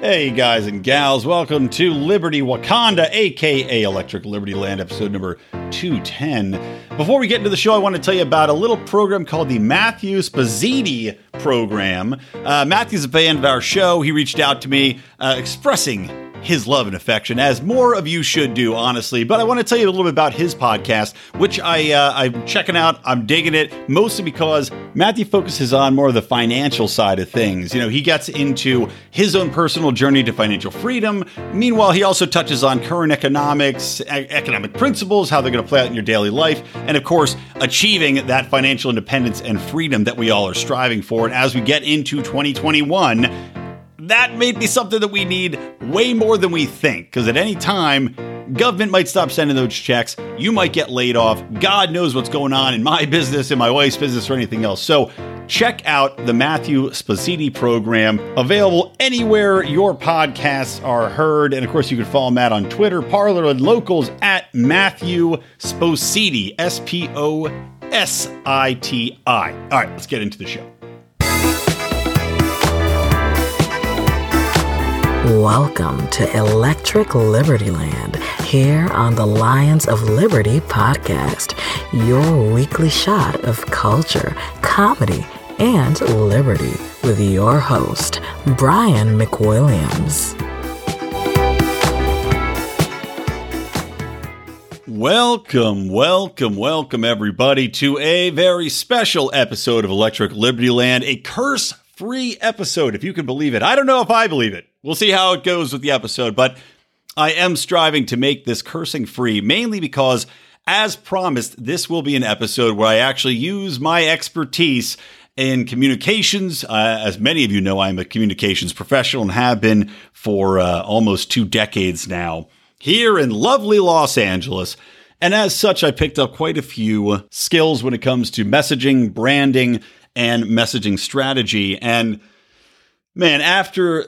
Hey, guys and gals, welcome to Liberty Wakanda, aka Electric Liberty Land, episode number 210. Before we get into the show, I want to tell you about a little program called the Matthew Spazzini program. Uh, Matthew's a fan of our show. He reached out to me uh, expressing his love and affection, as more of you should do, honestly. But I want to tell you a little bit about his podcast, which I uh, I'm checking out. I'm digging it mostly because Matthew focuses on more of the financial side of things. You know, he gets into his own personal journey to financial freedom. Meanwhile, he also touches on current economics, economic principles, how they're going to play out in your daily life, and of course, achieving that financial independence and freedom that we all are striving for. And as we get into 2021 that may be something that we need way more than we think. Because at any time, government might stop sending those checks. You might get laid off. God knows what's going on in my business, in my wife's business, or anything else. So check out the Matthew Spazzini program, available anywhere your podcasts are heard. And of course, you can follow Matt on Twitter, Parler, and locals at Matthew Spositi, S P O S I T I. All right, let's get into the show. Welcome to Electric Liberty Land here on the Lions of Liberty podcast, your weekly shot of culture, comedy, and liberty with your host, Brian McWilliams. Welcome, welcome, welcome, everybody, to a very special episode of Electric Liberty Land, a curse free episode, if you can believe it. I don't know if I believe it. We'll see how it goes with the episode, but I am striving to make this cursing free, mainly because, as promised, this will be an episode where I actually use my expertise in communications. Uh, as many of you know, I'm a communications professional and have been for uh, almost two decades now here in lovely Los Angeles. And as such, I picked up quite a few skills when it comes to messaging, branding, and messaging strategy. And man, after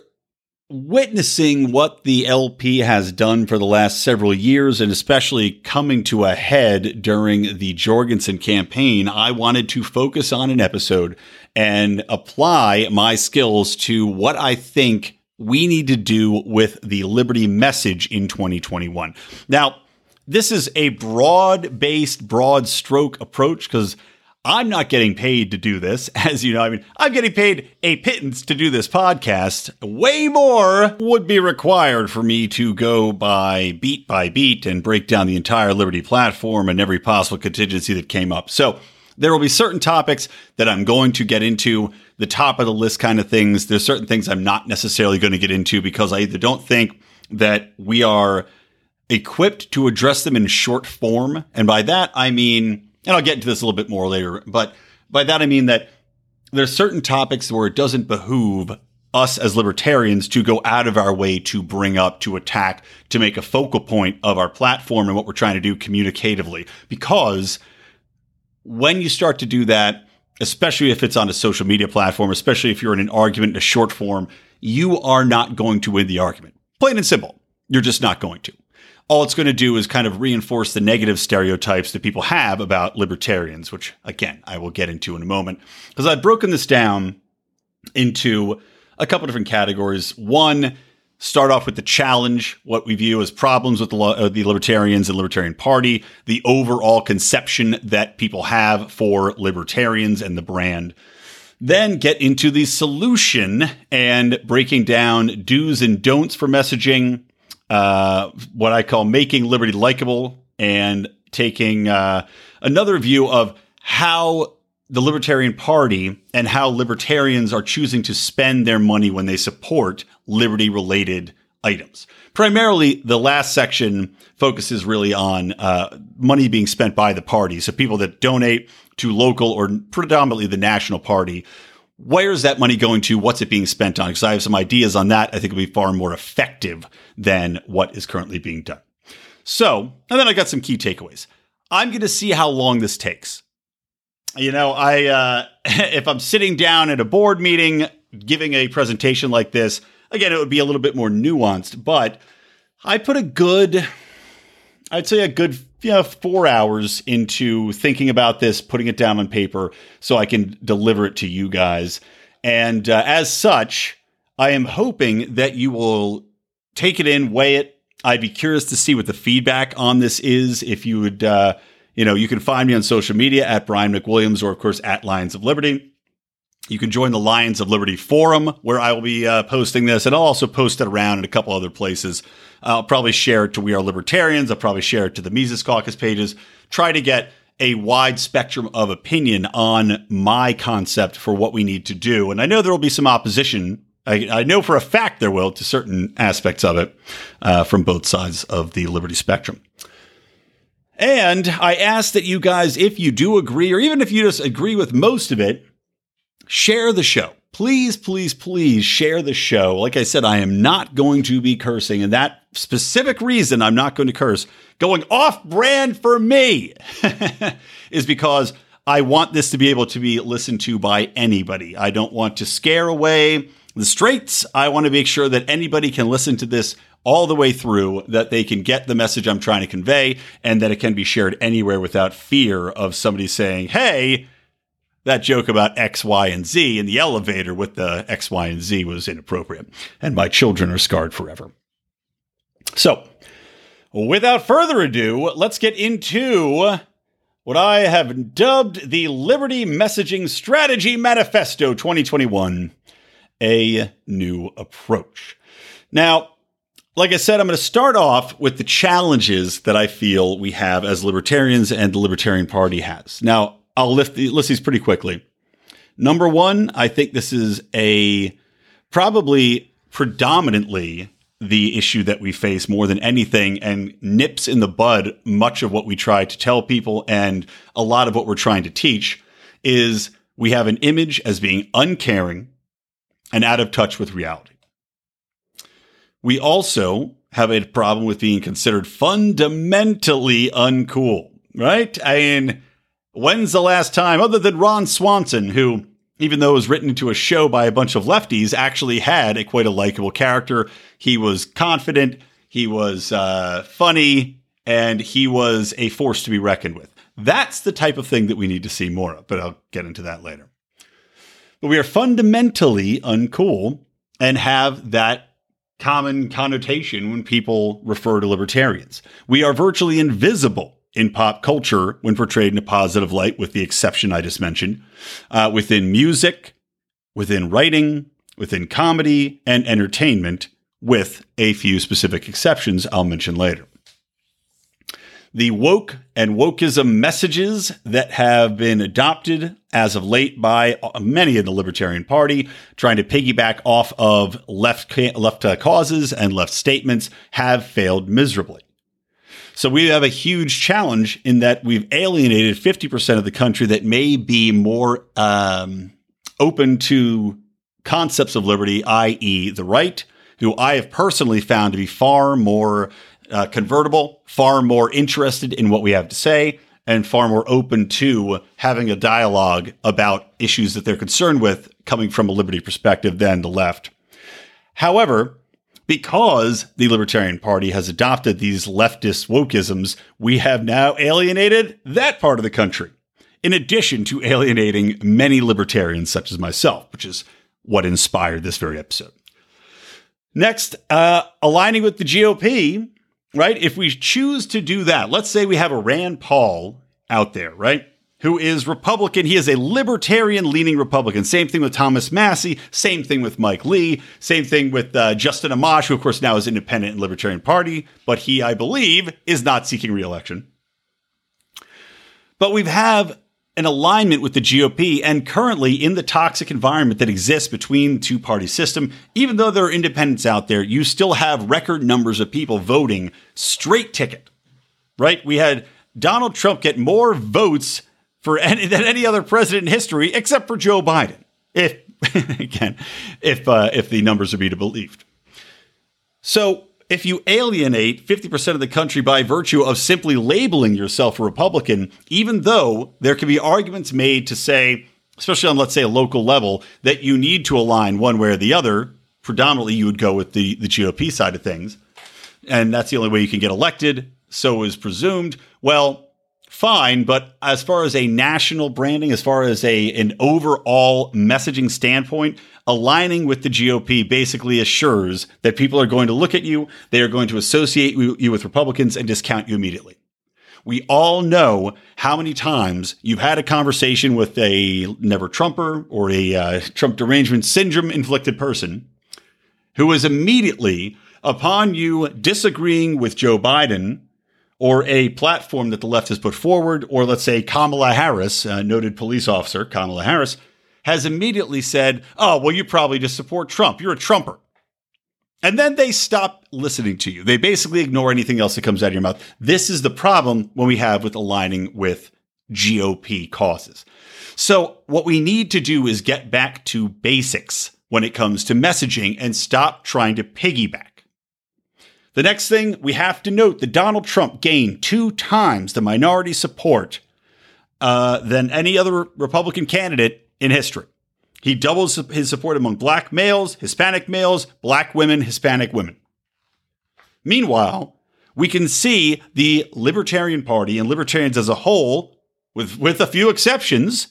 witnessing what the LP has done for the last several years and especially coming to a head during the Jorgensen campaign, I wanted to focus on an episode and apply my skills to what I think we need to do with the Liberty message in 2021. Now, this is a broad based, broad stroke approach because I'm not getting paid to do this. As you know, I mean, I'm getting paid a pittance to do this podcast. Way more would be required for me to go by beat by beat and break down the entire Liberty platform and every possible contingency that came up. So, there will be certain topics that I'm going to get into, the top of the list kind of things. There's certain things I'm not necessarily going to get into because I either don't think that we are equipped to address them in short form. And by that, I mean, and I'll get into this a little bit more later, but by that, I mean that there's certain topics where it doesn't behoove us as libertarians to go out of our way to bring up, to attack, to make a focal point of our platform and what we're trying to do communicatively. Because when you start to do that, especially if it's on a social media platform, especially if you're in an argument in a short form, you are not going to win the argument. Plain and simple. You're just not going to. All it's going to do is kind of reinforce the negative stereotypes that people have about libertarians, which again, I will get into in a moment. Because I've broken this down into a couple different categories. One, start off with the challenge, what we view as problems with the, uh, the Libertarians and Libertarian Party, the overall conception that people have for libertarians and the brand. Then get into the solution and breaking down do's and don'ts for messaging, uh, what I call making liberty likable, and taking uh, another view of how the Libertarian Party and how libertarians are choosing to spend their money when they support liberty related items. Primarily, the last section focuses really on uh, money being spent by the party. So people that donate to local or predominantly the national party. Where is that money going to? What's it being spent on? Because I have some ideas on that. I think it'll be far more effective than what is currently being done. So, and then I got some key takeaways. I'm going to see how long this takes you know, I uh, if I'm sitting down at a board meeting giving a presentation like this, again, it would be a little bit more nuanced, but I put a good, I'd say a good know, four hours into thinking about this, putting it down on paper so I can deliver it to you guys. And uh, as such, I am hoping that you will take it in, weigh it. I'd be curious to see what the feedback on this is. If you would, uh, you know, you can find me on social media at Brian McWilliams or, of course, at Lions of Liberty. You can join the Lions of Liberty forum where I will be uh, posting this, and I'll also post it around in a couple other places. I'll probably share it to We Are Libertarians. I'll probably share it to the Mises Caucus pages. Try to get a wide spectrum of opinion on my concept for what we need to do. And I know there will be some opposition. I, I know for a fact there will to certain aspects of it uh, from both sides of the liberty spectrum. And I ask that you guys, if you do agree, or even if you just agree with most of it, share the show. Please, please, please share the show. Like I said, I am not going to be cursing. And that specific reason I'm not going to curse, going off brand for me, is because I want this to be able to be listened to by anybody. I don't want to scare away the straights. I want to make sure that anybody can listen to this all the way through, that they can get the message I'm trying to convey, and that it can be shared anywhere without fear of somebody saying, hey, that joke about X, Y, and Z in the elevator with the X, Y, and Z was inappropriate, and my children are scarred forever. So, without further ado, let's get into what I have dubbed the Liberty Messaging Strategy Manifesto 2021 A New Approach. Now, like I said, I'm going to start off with the challenges that I feel we have as libertarians and the Libertarian Party has. Now, I'll lift the, list these pretty quickly. Number one, I think this is a probably predominantly the issue that we face more than anything and nips in the bud much of what we try to tell people and a lot of what we're trying to teach is we have an image as being uncaring and out of touch with reality. We also have a problem with being considered fundamentally uncool, right? I mean, When's the last time, other than Ron Swanson, who, even though it was written into a show by a bunch of lefties, actually had a quite a likable character? He was confident, he was uh, funny, and he was a force to be reckoned with. That's the type of thing that we need to see more of, but I'll get into that later. But we are fundamentally uncool and have that common connotation when people refer to libertarians. We are virtually invisible in pop culture when portrayed in a positive light, with the exception I just mentioned, uh, within music, within writing, within comedy and entertainment, with a few specific exceptions I'll mention later. The woke and wokeism messages that have been adopted as of late by many in the Libertarian Party, trying to piggyback off of left, left uh, causes and left statements, have failed miserably. So we have a huge challenge in that we've alienated 50% of the country that may be more um, open to concepts of liberty, i.e., the right, who I have personally found to be far more uh, convertible, far more interested in what we have to say, and far more open to having a dialogue about issues that they're concerned with coming from a liberty perspective than the left. However, because the Libertarian Party has adopted these leftist wokeisms, we have now alienated that part of the country, in addition to alienating many libertarians such as myself, which is what inspired this very episode. Next, uh, aligning with the GOP, right? If we choose to do that, let's say we have a Rand Paul out there, right? Who is Republican. He is a libertarian leaning Republican. Same thing with Thomas Massie. Same thing with Mike Lee. Same thing with uh, Justin Amash, who, of course, now is independent in Libertarian Party, but he, I believe, is not seeking reelection. But we have an alignment with the GOP and currently in the toxic environment that exists between two party system, even though there are independents out there, you still have record numbers of people voting straight ticket, right? We had Donald Trump get more votes for any than any other president in history, except for Joe Biden. If again, if uh, if the numbers are to be believed. So if you alienate 50% of the country by virtue of simply labeling yourself a Republican, even though there can be arguments made to say, especially on, let's say, a local level, that you need to align one way or the other, predominantly you would go with the, the GOP side of things. And that's the only way you can get elected. So is presumed. Well, fine. But as far as a national branding, as far as a an overall messaging standpoint, aligning with the GOP basically assures that people are going to look at you, they are going to associate you with Republicans and discount you immediately. We all know how many times you've had a conversation with a never Trumper or a uh, Trump derangement syndrome inflicted person who is immediately, upon you disagreeing with Joe Biden or a platform that the left has put forward, or let's say Kamala Harris, a noted police officer, Kamala Harris, has immediately said, Oh, well, you probably just support Trump. You're a Trumper. And then they stop listening to you. They basically ignore anything else that comes out of your mouth. This is the problem when we have with aligning with GOP causes. So, what we need to do is get back to basics when it comes to messaging and stop trying to piggyback. The next thing we have to note that Donald Trump gained two times the minority support uh, than any other Republican candidate in history. He doubles his support among black males, Hispanic males, black women, Hispanic women. Meanwhile, we can see the Libertarian Party and libertarians as a whole, with, with a few exceptions,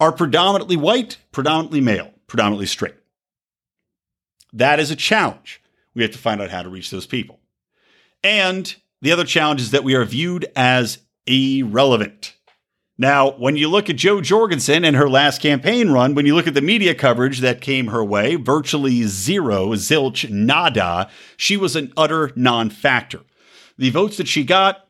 are predominantly white, predominantly male, predominantly straight. That is a challenge. We have to find out how to reach those people. And the other challenge is that we are viewed as irrelevant. Now, when you look at Jo Jorgensen and her last campaign run, when you look at the media coverage that came her way, virtually zero, zilch, nada, she was an utter non factor. The votes that she got,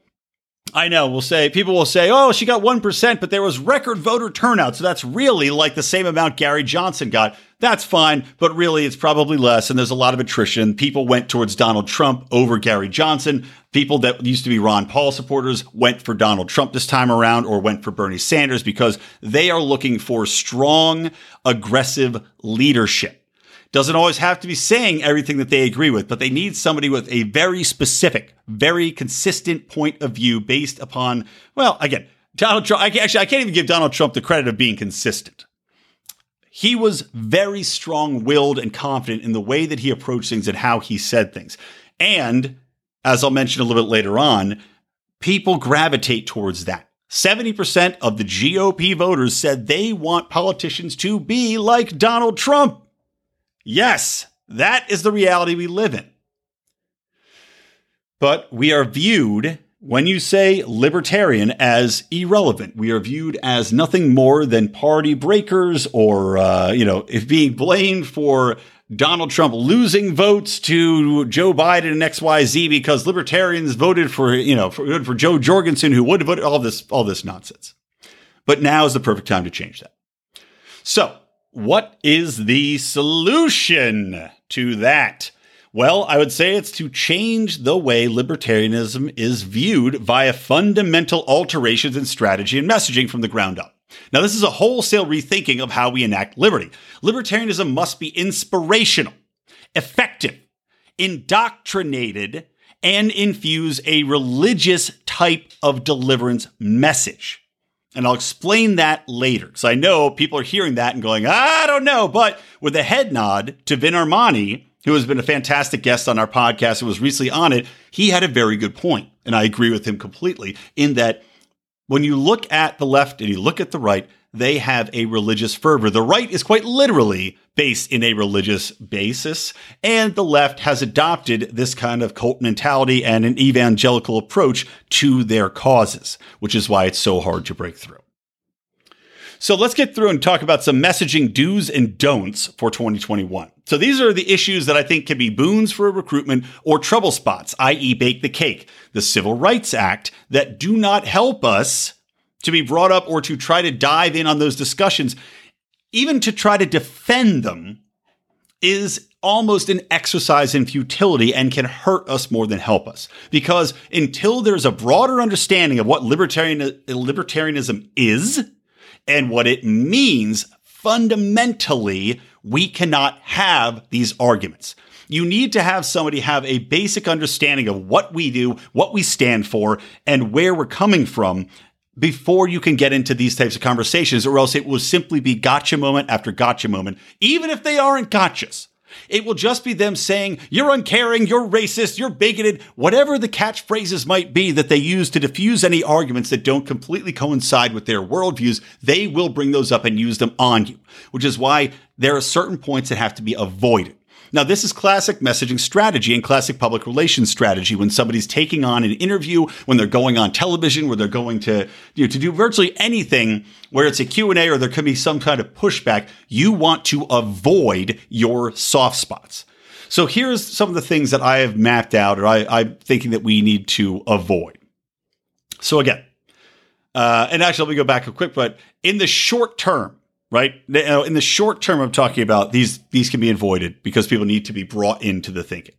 I know, we'll say, people will say, oh, she got 1%, but there was record voter turnout. So that's really like the same amount Gary Johnson got. That's fine, but really it's probably less. And there's a lot of attrition. People went towards Donald Trump over Gary Johnson. People that used to be Ron Paul supporters went for Donald Trump this time around or went for Bernie Sanders because they are looking for strong, aggressive leadership. Doesn't always have to be saying everything that they agree with, but they need somebody with a very specific, very consistent point of view based upon, well, again, Donald Trump. I, actually, I can't even give Donald Trump the credit of being consistent. He was very strong willed and confident in the way that he approached things and how he said things. And as I'll mention a little bit later on, people gravitate towards that. 70% of the GOP voters said they want politicians to be like Donald Trump. Yes, that is the reality we live in. But we are viewed, when you say libertarian, as irrelevant. We are viewed as nothing more than party breakers or, uh, you know, if being blamed for Donald Trump losing votes to Joe Biden and XYZ because libertarians voted for, you know, for, for Jo Jorgensen who would voted all this, all this nonsense. But now is the perfect time to change that. So what is the solution to that? Well, I would say it's to change the way libertarianism is viewed via fundamental alterations in strategy and messaging from the ground up. Now, this is a wholesale rethinking of how we enact liberty. Libertarianism must be inspirational, effective, indoctrinated, and infuse a religious type of deliverance message. And I'll explain that later. Because I know people are hearing that and going, I don't know. But with a head nod to Vin Armani, who has been a fantastic guest on our podcast and was recently on it, he had a very good point. And I agree with him completely in that when you look at the left and you look at the right, they have a religious fervor. The right is quite literally based in a religious basis, and the left has adopted this kind of cult mentality and an evangelical approach to their causes, which is why it's so hard to break through. So let's get through and talk about some messaging do's and don'ts for 2021. So these are the issues that I think can be boons for a recruitment or trouble spots, i.e., bake the cake. The Civil Rights Act that do not help us to be brought up or to try to dive in on those discussions, even to try to defend them, is almost an exercise in futility and can hurt us more than help us. Because until there's a broader understanding of what libertarian, libertarianism is and what it means, fundamentally, we cannot have these arguments. You need to have somebody have a basic understanding of what we do, what we stand for, and where we're coming from before you can get into these types of conversations, or else it will simply be gotcha moment after gotcha moment, even if they aren't gotchas. It will just be them saying, you're uncaring, you're racist, you're bigoted, whatever the catchphrases might be that they use to diffuse any arguments that don't completely coincide with their worldviews. They will bring those up and use them on you, which is why there are certain points that have to be avoided. Now, this is classic messaging strategy and classic public relations strategy when somebody's taking on an interview, when they're going on television, where they're going to, you know, to do virtually anything where it's a Q&A or there could be some kind of pushback, you want to avoid your soft spots. So here's some of the things that I have mapped out or I, I'm thinking that we need to avoid. So again, uh, and actually, let me go back a quick, but in the short term, right? Now, In the short term, I'm talking about these these can be avoided because people need to be brought into the thinking.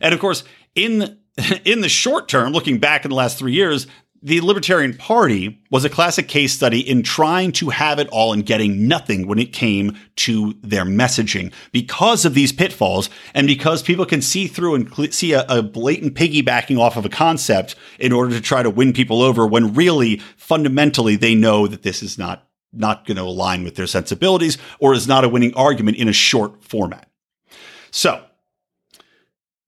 And of course, in in the short term, looking back in the last three years, the Libertarian Party was a classic case study in trying to have it all and getting nothing when it came to their messaging because of these pitfalls and because people can see through and cl- see a, a, blatant piggybacking off of a concept in order to try to win people over when really fundamentally they know that this is not not going to align with their sensibilities or is not a winning argument in a short format. So,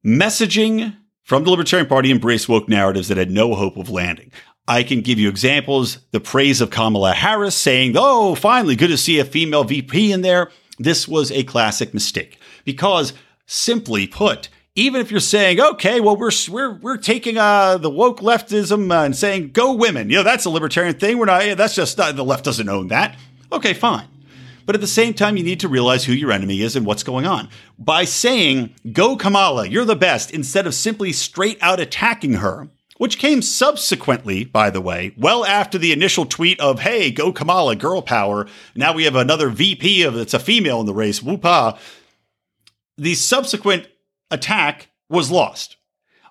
messaging from the Libertarian Party embraced woke narratives that had no hope of landing. I can give you examples. The praise of Kamala Harris saying, Oh, finally, good to see a female VP in there. This was a classic mistake because, simply put, even if you're saying, okay, well, we're we're we're taking uh, the woke leftism and saying go women, you know, that's a libertarian thing. We're not. That's just the left doesn't own that. Okay, fine. But at the same time, you need to realize who your enemy is and what's going on. By saying, go Kamala, you're the best, instead of simply straight out attacking her, which came subsequently, by the way, well after the initial tweet of, hey, go Kamala, girl power. Now we have another VP of it's a female in the race, whoopah. The subsequent attack was lost.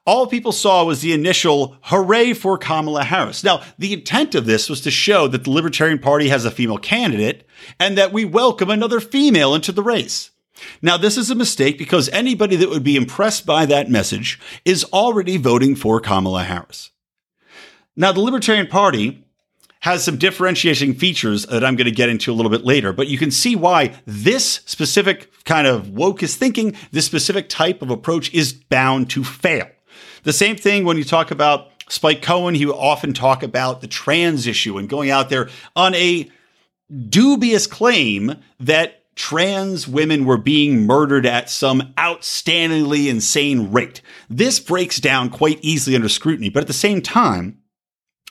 All people saw was the initial hooray for Kamala Harris. Now, the intent of this was to show that the Libertarian Party has a female candidate and that we welcome another female into the race. Now, this is a mistake because anybody that would be impressed by that message is already voting for Kamala Harris. Now, the Libertarian Party has some differentiating features that I'm going to get into a little bit later, but you can see why this specific kind of woke is thinking, this specific type of approach is bound to fail. The same thing when you talk about Spike Cohen, he would often talk about the trans issue and going out there on a dubious claim that trans women were being murdered at some outstandingly insane rate. This breaks down quite easily under scrutiny, but at the same time,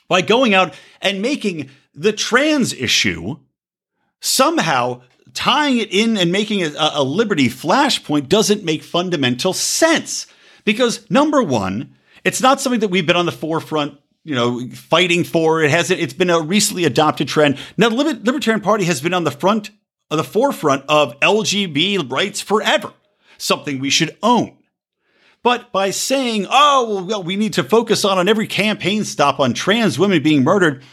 by going out and making the trans issue somehow tying it in and making it a, a liberty flashpoint doesn't make fundamental sense. Because number one, it's not something that we've been on the forefront you know, fighting for. It hasn't it's been a recently adopted trend. Now, the Libertarian Party has been on the front, the forefront of LGBT rights forever. Something we should own. But by saying, oh, well, we need to focus on on every campaign stop on trans women being murdered,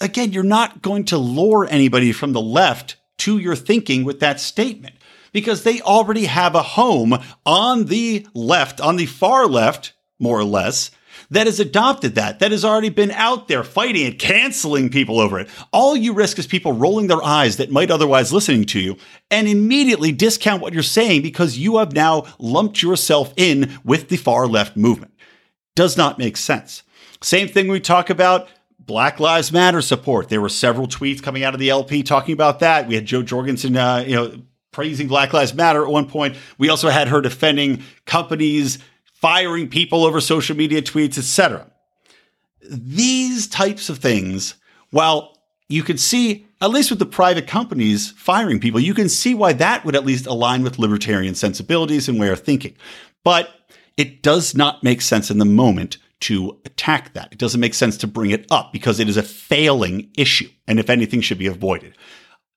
again, you're not going to lure anybody from the left to your thinking with that statement because they already have a home on the left, on the far left, more or less, that has adopted that, that has already been out there fighting and canceling people over it. All you risk is people rolling their eyes that might otherwise listening to you and immediately discount what you're saying because you have now lumped yourself in with the far left movement. Does not make sense. Same thing we talk about Black Lives Matter support. There were several tweets coming out of the LP talking about that. We had Jo Jorgensen, uh, you know, praising Black Lives Matter at one point. We also had her defending companies firing people over social media tweets, etc. These types of things, while you can see, at least with the private companies firing people, you can see why that would at least align with libertarian sensibilities and way of thinking. But it does not make sense in the moment to attack that. It doesn't make sense to bring it up because it is a failing issue, and if anything, should be avoided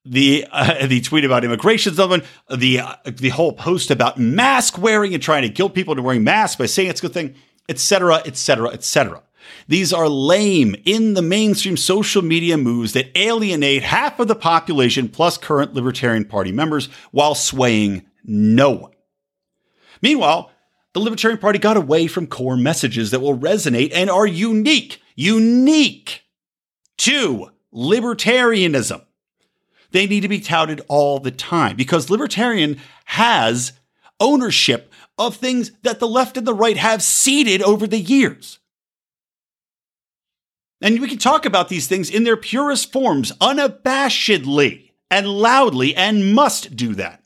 the uh, the tweet about immigration, someone the uh, the whole post about mask wearing and trying to guilt people into wearing masks by saying it's a good thing, etc., etc., etc. These are lame in the mainstream social media moves that alienate half of the population plus current Libertarian Party members while swaying no one. Meanwhile, the Libertarian Party got away from core messages that will resonate and are unique, unique to libertarianism they need to be touted all the time because libertarian has ownership of things that the left and the right have ceded over the years. And we can talk about these things in their purest forms unabashedly and loudly and must do that.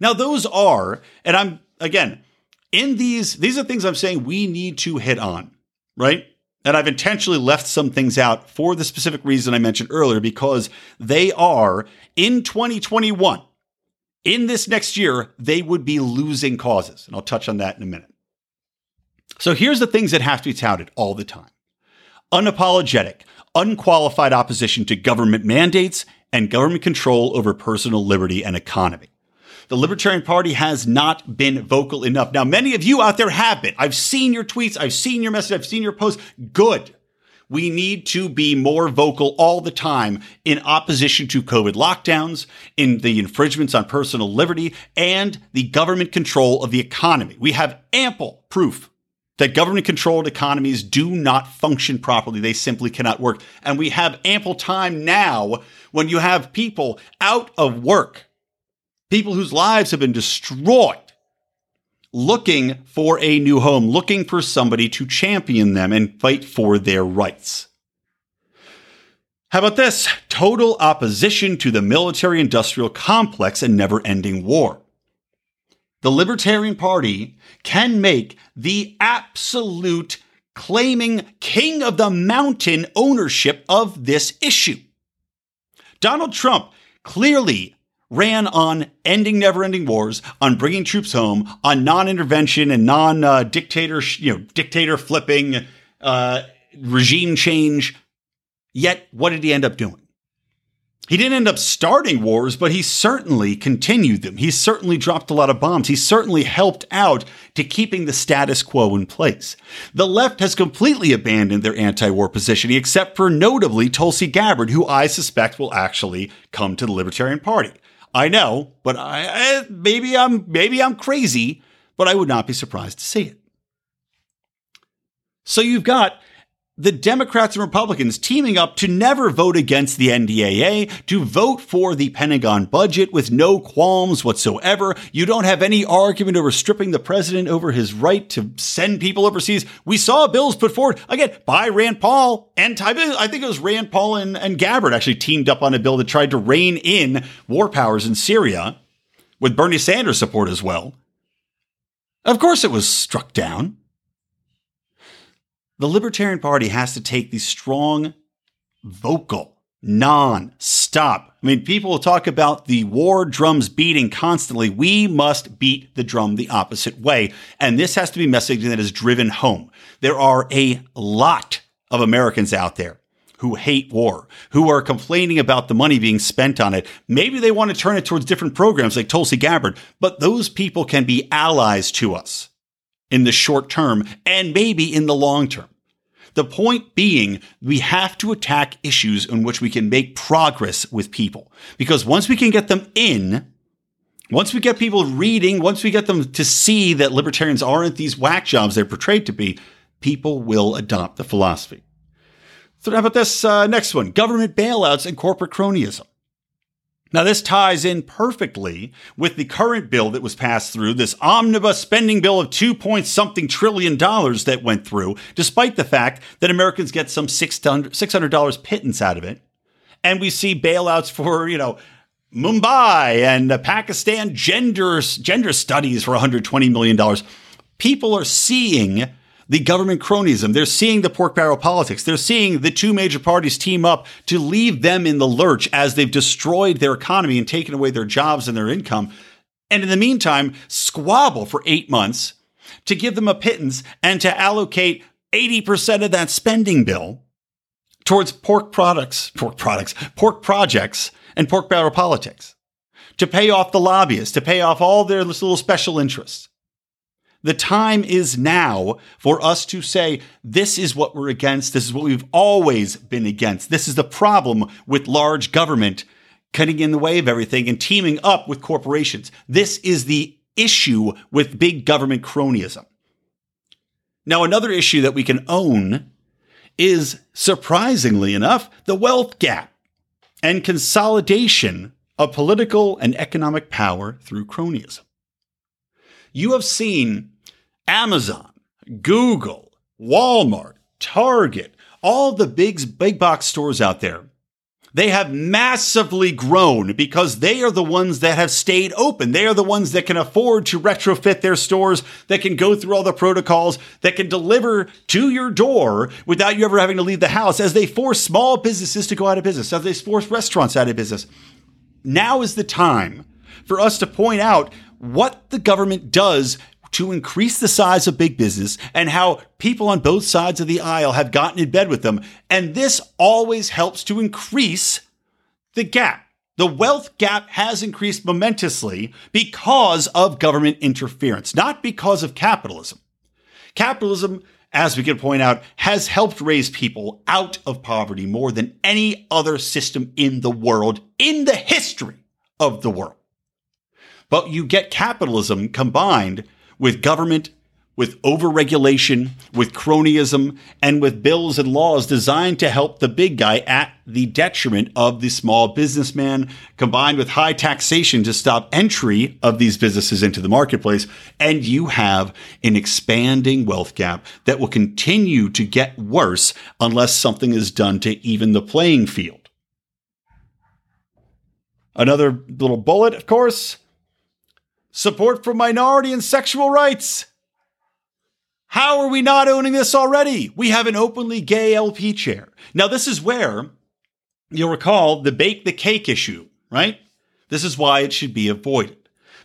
Now, those are, and I'm, again, in these, these are things I'm saying we need to hit on, right? And I've intentionally left some things out for the specific reason I mentioned earlier because they are in 2021 in this next year, they would be losing causes. And I'll touch on that in a minute. So here's the things that have to be touted all the time unapologetic, unqualified opposition to government mandates and government control over personal liberty and economy. The Libertarian Party has not been vocal enough. Now, many of you out there have been. I've seen your tweets, I've seen your message, I've seen your posts. Good. We need to be more vocal all the time in opposition to COVID lockdowns, in the infringements on personal liberty, and the government control of the economy. We have ample proof that government controlled economies do not function properly. They simply cannot work. And we have ample time now when you have people out of work, people whose lives have been destroyed looking for a new home, looking for somebody to champion them and fight for their rights. How about this? Total opposition to the military industrial complex and never ending war. The Libertarian Party can make the absolute claiming king of the mountain ownership of this issue. Donald Trump clearly ran on ending never-ending wars, on bringing troops home, on non-intervention and non-dictator, you know, dictator flipping, uh, regime change. Yet, what did he end up doing? He didn't end up starting wars, but he certainly continued them. He certainly dropped a lot of bombs. He certainly helped out to keeping the status quo in place. The left has completely abandoned their anti-war position, except for notably Tulsi Gabbard, who I suspect will actually come to the Libertarian Party. I know, but I, I, maybe I'm maybe I'm crazy, but I would not be surprised to see it. So you've got the Democrats and Republicans teaming up to never vote against the NDAA, to vote for the Pentagon budget with no qualms whatsoever. You don't have any argument over stripping the president over his right to send people overseas. We saw bills put forward again by Rand Paul and I think it was Rand Paul and, and Gabbard actually teamed up on a bill that tried to rein in war powers in Syria with Bernie Sanders support as well. Of course, it was struck down the Libertarian Party has to take these strong, vocal, non stop. I mean, people talk about the war drums beating constantly. We must beat the drum the opposite way. And this has to be messaging that is driven home. There are a lot of Americans out there who hate war, who are complaining about the money being spent on it. Maybe they want to turn it towards different programs like Tulsi Gabbard, but those people can be allies to us in the short term and maybe in the long term. The point being, we have to attack issues in which we can make progress with people. Because once we can get them in, once we get people reading, once we get them to see that libertarians aren't these whack jobs they're portrayed to be, people will adopt the philosophy. So, how about this uh, next one? Government bailouts and corporate cronyism. Now, this ties in perfectly with the current bill that was passed through, this omnibus spending bill of two point something trillion dollars that went through, despite the fact that Americans get some $600 pittance out of it. And we see bailouts for, you know, Mumbai and Pakistan gender, gender studies for $120 million. People are seeing the government cronyism. They're seeing the pork barrel politics. They're seeing the two major parties team up to leave them in the lurch as they've destroyed their economy and taken away their jobs and their income. And in the meantime, squabble for eight months to give them a pittance and to allocate 80% of that spending bill towards pork products, pork products, pork projects, and pork barrel politics to pay off the lobbyists, to pay off all their little special interests. The time is now for us to say, this is what we're against. This is what we've always been against. This is the problem with large government cutting in the way of everything and teaming up with corporations. This is the issue with big government cronyism. Now, another issue that we can own is, surprisingly enough, the wealth gap and consolidation of political and economic power through cronyism. you have seen Amazon, Google, Walmart, Target, all the big, big box stores out there they have massively grown because they are the ones that have stayed open. They are the ones that can afford to retrofit their stores, that can go through all the protocols, that can deliver to your door without you ever having to leave the house as they force small businesses to go out of business, as they force restaurants out of business. Now is the time for us to point out what the government does to increase the size of big business and how people on both sides of the aisle have gotten in bed with them. And this always helps to increase the gap. The wealth gap has increased momentously because of government interference, not because of capitalism. Capitalism, as we can point out, has helped raise people out of poverty more than any other system in the world, in the history of the world. But you get capitalism combined with government, with overregulation, with cronyism, and with bills and laws designed to help the big guy at the detriment of the small businessman, combined with high taxation to stop entry of these businesses into the marketplace. And you have an expanding wealth gap that will continue to get worse unless something is done to even the playing field. Another little bullet, of course Support for minority and sexual rights. How are we not owning this already? We have an openly gay LP chair. Now, this is where you'll recall the bake the cake issue, right? This is why it should be avoided.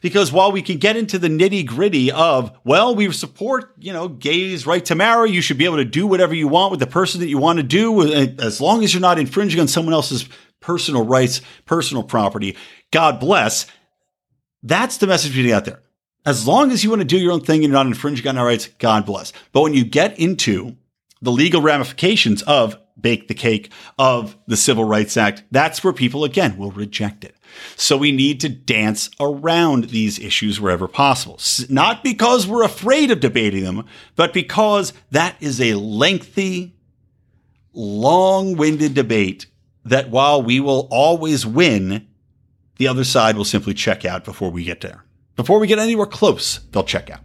Because while we can get into the nitty gritty of, well, we support, you know, gays' right to marry, you should be able to do whatever you want with the person that you want to do, uh, as long as you're not infringing on someone else's personal rights, personal property. God bless. That's the message we need out there. As long as you want to do your own thing and you're not infringing on our rights, God bless. But when you get into the legal ramifications of bake the cake of the Civil Rights Act, that's where people again will reject it. So we need to dance around these issues wherever possible. Not because we're afraid of debating them, but because that is a lengthy, long winded debate that while we will always win, the other side will simply check out before we get there. Before we get anywhere close, they'll check out.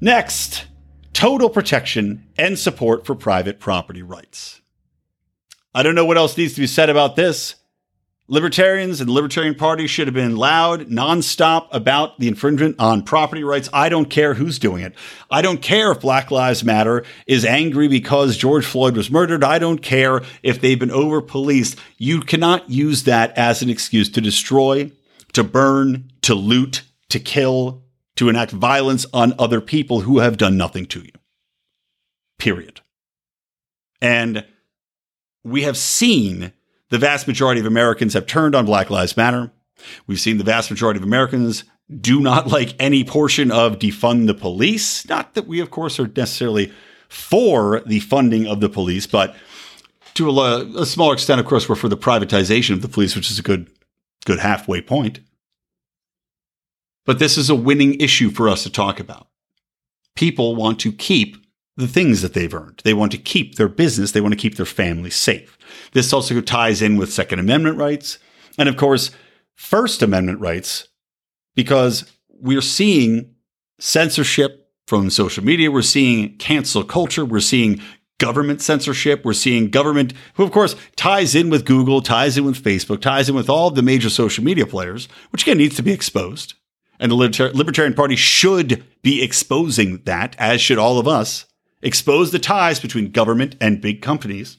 Next, total protection and support for private property rights. I don't know what else needs to be said about this. Libertarians and the Libertarian Party should have been loud, nonstop about the infringement on property rights. I don't care who's doing it. I don't care if Black Lives Matter is angry because George Floyd was murdered. I don't care if they've been over policed. You cannot use that as an excuse to destroy, to burn, to loot, to kill, to enact violence on other people who have done nothing to you. Period. And we have seen the vast majority of Americans have turned on Black Lives Matter. We've seen the vast majority of Americans do not like any portion of defund the police. Not that we, of course, are necessarily for the funding of the police, but to a, a smaller extent, of course, we're for the privatization of the police, which is a good, good halfway point. But this is a winning issue for us to talk about. People want to keep the things that they've earned. They want to keep their business. They want to keep their family safe. This also ties in with Second Amendment rights. And of course, First Amendment rights, because we're seeing censorship from social media. We're seeing cancel culture. We're seeing government censorship. We're seeing government, who of course ties in with Google, ties in with Facebook, ties in with all the major social media players, which again needs to be exposed. And the Libertarian Party should be exposing that, as should all of us expose the ties between government and big companies.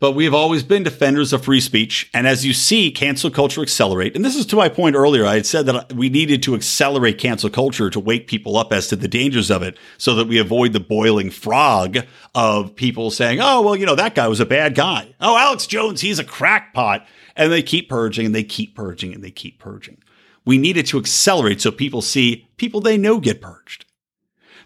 But we have always been defenders of free speech. And as you see cancel culture accelerate, and this is to my point earlier, I had said that we needed to accelerate cancel culture to wake people up as to the dangers of it so that we avoid the boiling frog of people saying, oh, well, you know, that guy was a bad guy. Oh, Alex Jones, he's a crackpot. And they keep purging and they keep purging and they keep purging. We needed to accelerate so people see people they know get purged.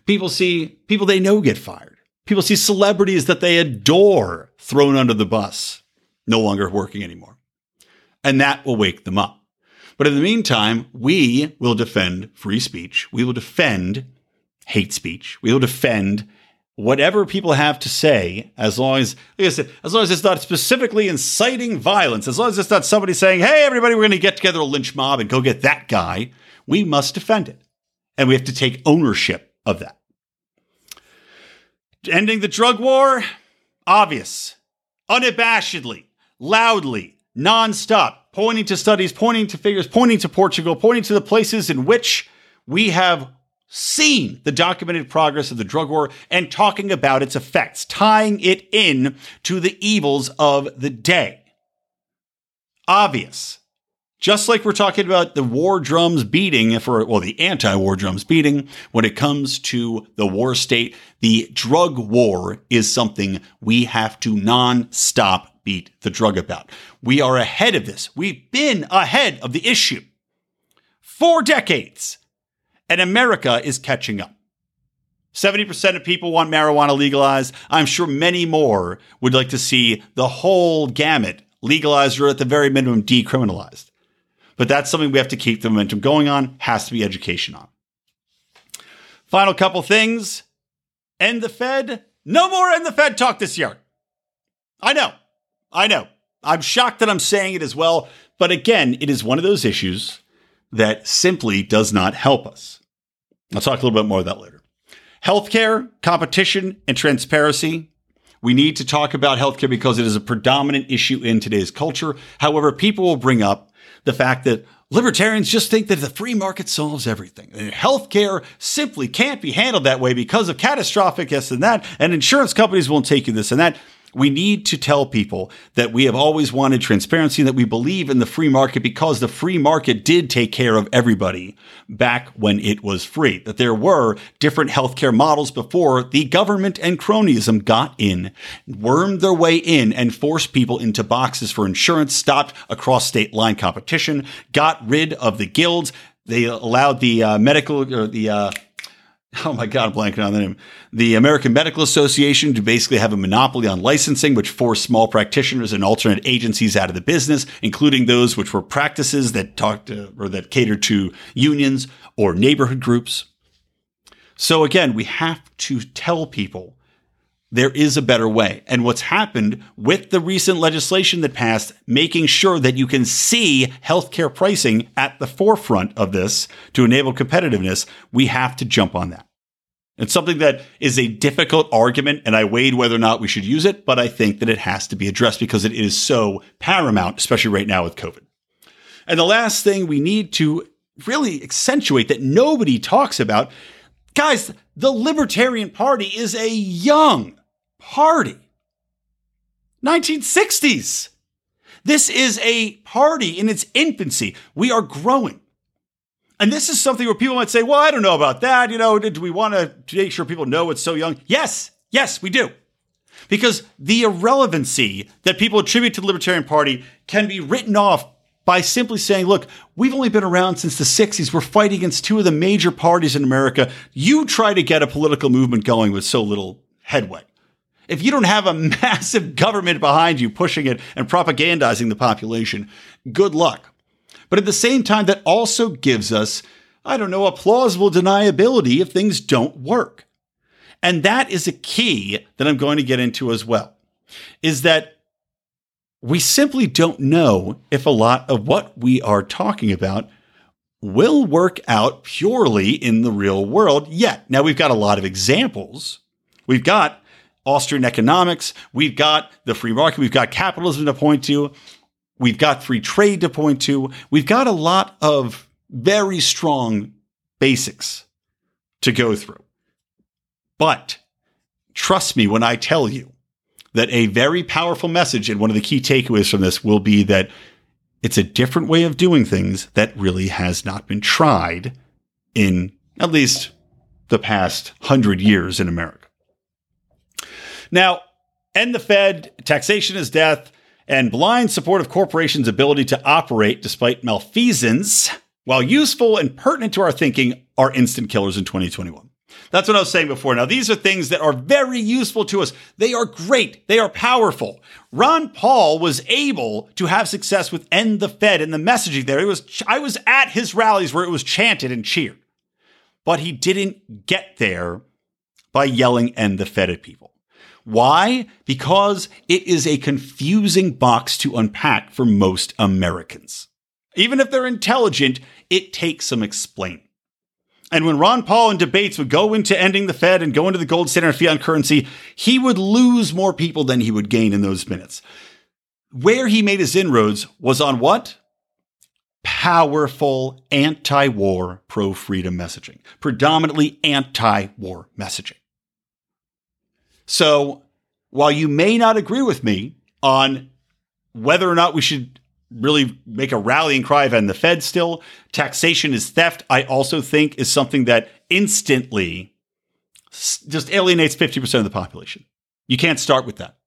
People see people they know get fired. People see celebrities that they adore thrown under the bus, no longer working anymore. And that will wake them up. But in the meantime, we will defend free speech. We will defend hate speech. We will defend whatever people have to say, as long as, like I said, as long as it's not specifically inciting violence, as long as it's not somebody saying, hey, everybody, we're going to get together a lynch mob and go get that guy, we must defend it. And we have to take ownership of that. Ending the drug war, obvious, unabashedly, loudly, nonstop, pointing to studies, pointing to figures, pointing to Portugal, pointing to the places in which we have seen the documented progress of the drug war and talking about its effects, tying it in to the evils of the day. Obvious. Just like we're talking about the war drums beating for, well, the anti war drums beating, when it comes to the war state, the drug war is something we have to non stop beat the drug about. We are ahead of this. We've been ahead of the issue for decades, and America is catching up. 70% of people want marijuana legalized. I'm sure many more would like to see the whole gamut legalized or at the very minimum decriminalized. But that's something we have to keep the momentum going on, has to be education on. Final couple things. End the Fed. No more end the Fed talk this year. I know. I know. I'm shocked that I'm saying it as well. But again, it is one of those issues that simply does not help us. I'll talk a little bit more about that later. Healthcare, competition, and transparency. We need to talk about healthcare because it is a predominant issue in today's culture. However, people will bring up the fact that libertarians just think that the free market solves everything. And healthcare simply can't be handled that way because of catastrophic this and that, and insurance companies won't take you this and that. We need to tell people that we have always wanted transparency and that we believe in the free market because the free market did take care of everybody back when it was free. That there were different healthcare models before the government and cronyism got in, wormed their way in and forced people into boxes for insurance, stopped across state line competition, got rid of the guilds. They allowed the uh, medical or the uh, oh my God, I'm blanking on the name. The American Medical Association to basically have a monopoly on licensing, which forced small practitioners and alternate agencies out of the business, including those which were practices that talked to, or that catered to unions or neighborhood groups. So again, we have to tell people there is a better way. And what's happened with the recent legislation that passed, making sure that you can see healthcare pricing at the forefront of this to enable competitiveness, we have to jump on that. It's something that is a difficult argument, and I weighed whether or not we should use it, but I think that it has to be addressed because it is so paramount, especially right now with COVID. And the last thing we need to really accentuate that nobody talks about guys, the Libertarian Party is a young party. 1960s. This is a party in its infancy. We are growing. And this is something where people might say, well, I don't know about that. You know, do we want to make sure people know it's so young? Yes, yes, we do. Because the irrelevancy that people attribute to the Libertarian Party can be written off by simply saying, look, we've only been around since the 60s. We're fighting against two of the major parties in America. You try to get a political movement going with so little headway. If you don't have a massive government behind you pushing it and propagandizing the population, good luck. But at the same time, that also gives us, I don't know, a plausible deniability if things don't work. And that is a key that I'm going to get into as well, is that we simply don't know if a lot of what we are talking about will work out purely in the real world yet. Now, we've got a lot of examples. We've got Austrian economics, we've got the free market, we've got capitalism to point to, We've got free trade to point to. We've got a lot of very strong basics to go through. But trust me when I tell you that a very powerful message and one of the key takeaways from this will be that it's a different way of doing things that really has not been tried in at least the past hundred years in America. Now, end the Fed, taxation is death and blind support of corporations' ability to operate despite malfeasance, while useful and pertinent to our thinking, are instant killers in 2021. That's what I was saying before. Now, these are things that are very useful to us. They are great. They are powerful. Ron Paul was able to have success with End the Fed and the messaging there. It was, I was at his rallies where it was chanted and cheered, but he didn't get there by yelling end the Fed at people. Why? Because it is a confusing box to unpack for most Americans. Even if they're intelligent, it takes some explaining. And when Ron Paul in debates would go into ending the Fed and go into the gold standard and fiat currency, he would lose more people than he would gain in those minutes. Where he made his inroads was on what? Powerful anti war, pro freedom messaging, predominantly anti war messaging. So while you may not agree with me on whether or not we should really make a rallying cry of end the Fed still, taxation is theft, I also think is something that instantly just alienates 50% of the population. You can't start with that.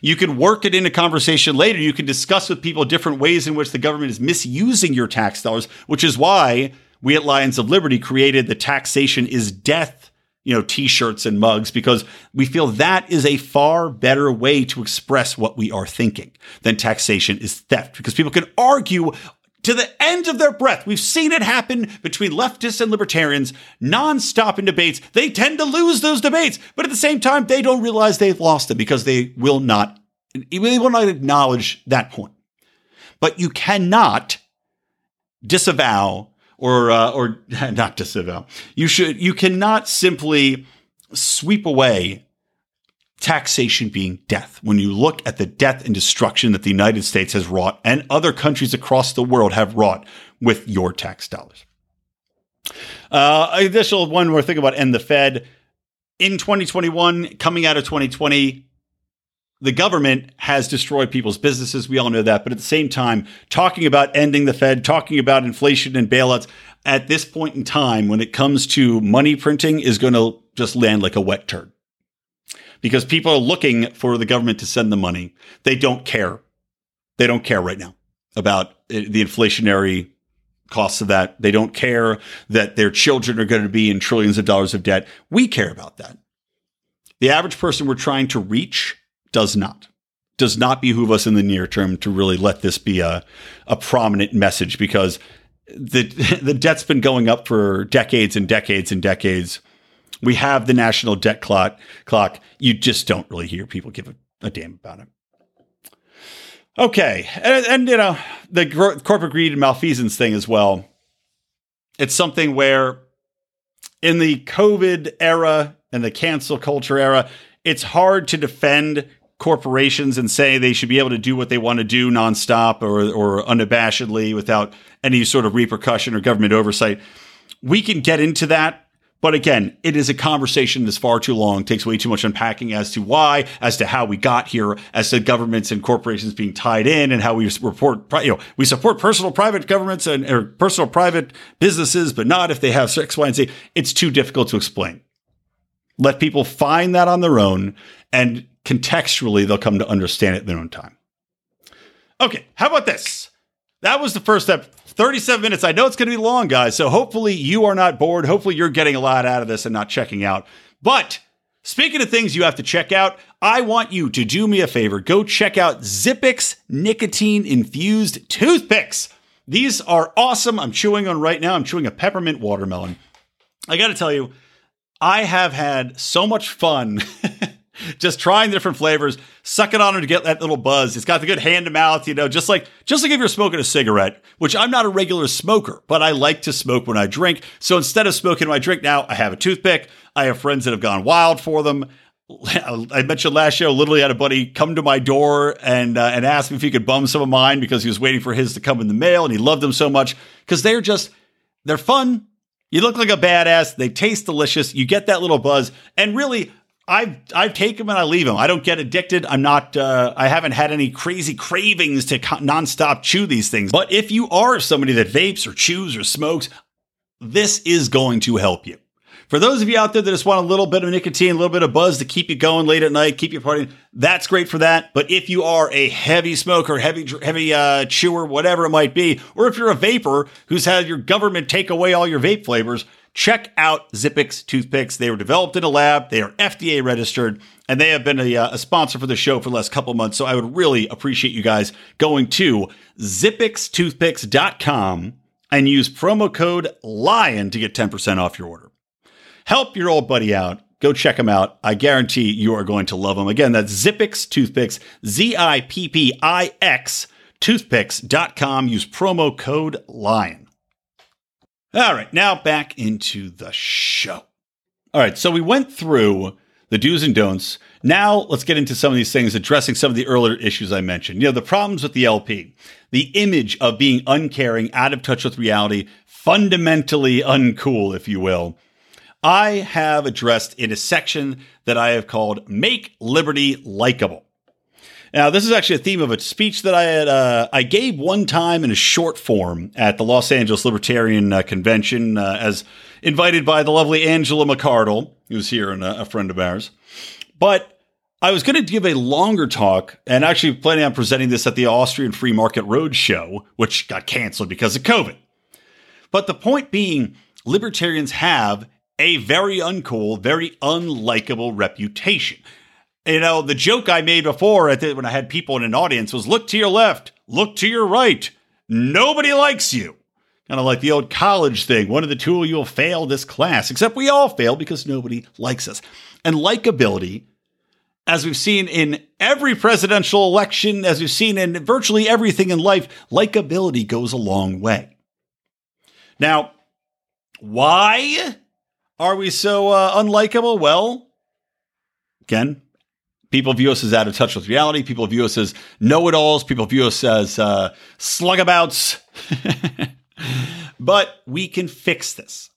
You can work it in a conversation later. You can discuss with people different ways in which the government is misusing your tax dollars, which is why we at Lions of Liberty created the taxation is death you know, t-shirts and mugs because we feel that is a far better way to express what we are thinking than taxation is theft because people can argue to the end of their breath. We've seen it happen between leftists and libertarians nonstop in debates. They tend to lose those debates, but at the same time, they don't realize they've lost them because they will not, they will not acknowledge that point. But you cannot disavow or uh, or not disavow. You should you cannot simply sweep away taxation being death. When you look at the death and destruction that the United States has wrought and other countries across the world have wrought with your tax dollars. Uh, additional one more thing about end the Fed in 2021, coming out of 2020, the government has destroyed people's businesses. We all know that. But at the same time, talking about ending the Fed, talking about inflation and bailouts at this point in time, when it comes to money printing, is going to just land like a wet turd. Because people are looking for the government to send the money. They don't care. They don't care right now about eh, the inflationary costs of that. They don't care that their children are going to be in trillions of dollars of debt. We care about that. The average person we're trying to reach does not does not behoove us in the near term to really let this be a, a prominent message because the the debt's been going up for decades and decades and decades. We have the national debt clock. Clock. You just don't really hear people give a, a damn about it. Okay, and, and you know the gro- corporate greed and malfeasance thing as well. It's something where in the COVID era and the cancel culture era, it's hard to defend corporations and say they should be able to do what they want to do nonstop or, or unabashedly without any sort of repercussion or government oversight. We can get into that. But again, it is a conversation that's far too long, takes way too much unpacking as to why, as to how we got here, as to governments and corporations being tied in and how we report, you know, we support personal private governments and or personal private businesses, but not if they have X, Y, and Z. It's too difficult to explain. Let people find that on their own and contextually they'll come to understand it in their own time. Okay, how about this? That was the first step. 37 minutes. I know it's going to be long, guys. So hopefully you are not bored. Hopefully you're getting a lot out of this and not checking out. But speaking of things you have to check out, I want you to do me a favor. Go check out Zippix nicotine infused toothpicks. These are awesome. I'm chewing on right now. I'm chewing a peppermint watermelon. I got to tell you, I have had so much fun just trying different flavors, sucking on them to get that little buzz. It's got the good hand to mouth, you know, just like just like if you're smoking a cigarette, which I'm not a regular smoker, but I like to smoke when I drink. So instead of smoking I drink now, I have a toothpick. I have friends that have gone wild for them. I mentioned last show, literally had a buddy come to my door and uh, and ask me if he could bum some of mine because he was waiting for his to come in the mail and he loved them so much because they're just they're fun. You look like a badass. They taste delicious. You get that little buzz. And really, I've I've taken them and I leave them. I don't get addicted. I'm not. Uh, I haven't had any crazy cravings to nonstop chew these things. But if you are somebody that vapes or chews or smokes, this is going to help you. For those of you out there that just want a little bit of nicotine, a little bit of buzz to keep you going late at night, keep you partying, that's great for that. But if you are a heavy smoker, heavy heavy uh, chewer, whatever it might be, or if you're a vapor who's had your government take away all your vape flavors check out Zippix toothpicks. They were developed in a lab, they are FDA registered, and they have been a, uh, a sponsor for the show for the last couple months. So I would really appreciate you guys going to zippixtoothpicks.com and use promo code LION to get 10% off your order. Help your old buddy out. Go check them out. I guarantee you are going to love them. Again, that's Zippix Toothpicks, Z I P P I X, toothpicks.com. Use promo code LION. All right, now back into the show. All right, so we went through the do's and don'ts. Now let's get into some of these things, addressing some of the earlier issues I mentioned. You know, the problems with the LP, the image of being uncaring, out of touch with reality, fundamentally uncool, if you will. I have addressed in a section that I have called Make Liberty Likable. Now, this is actually a theme of a speech that I had uh, I gave one time in a short form at the Los Angeles Libertarian uh, Convention, uh, as invited by the lovely Angela McArdle, who's here and a, a friend of ours. But I was going to give a longer talk, and actually planning on presenting this at the Austrian Free Market Roadshow, which got canceled because of COVID. But the point being, libertarians have a very uncool, very unlikable reputation. You know, the joke I made before the, when I had people in an audience was look to your left, look to your right. Nobody likes you. Kind of like the old college thing. One of the two of you will fail this class, except we all fail because nobody likes us. And likability, as we've seen in every presidential election, as we've seen in virtually everything in life, likability goes a long way. Now, why are we so uh, unlikable? Well, again, People view us as out of touch with reality. People view us as know it alls. People view us as uh, slugabouts. but we can fix this.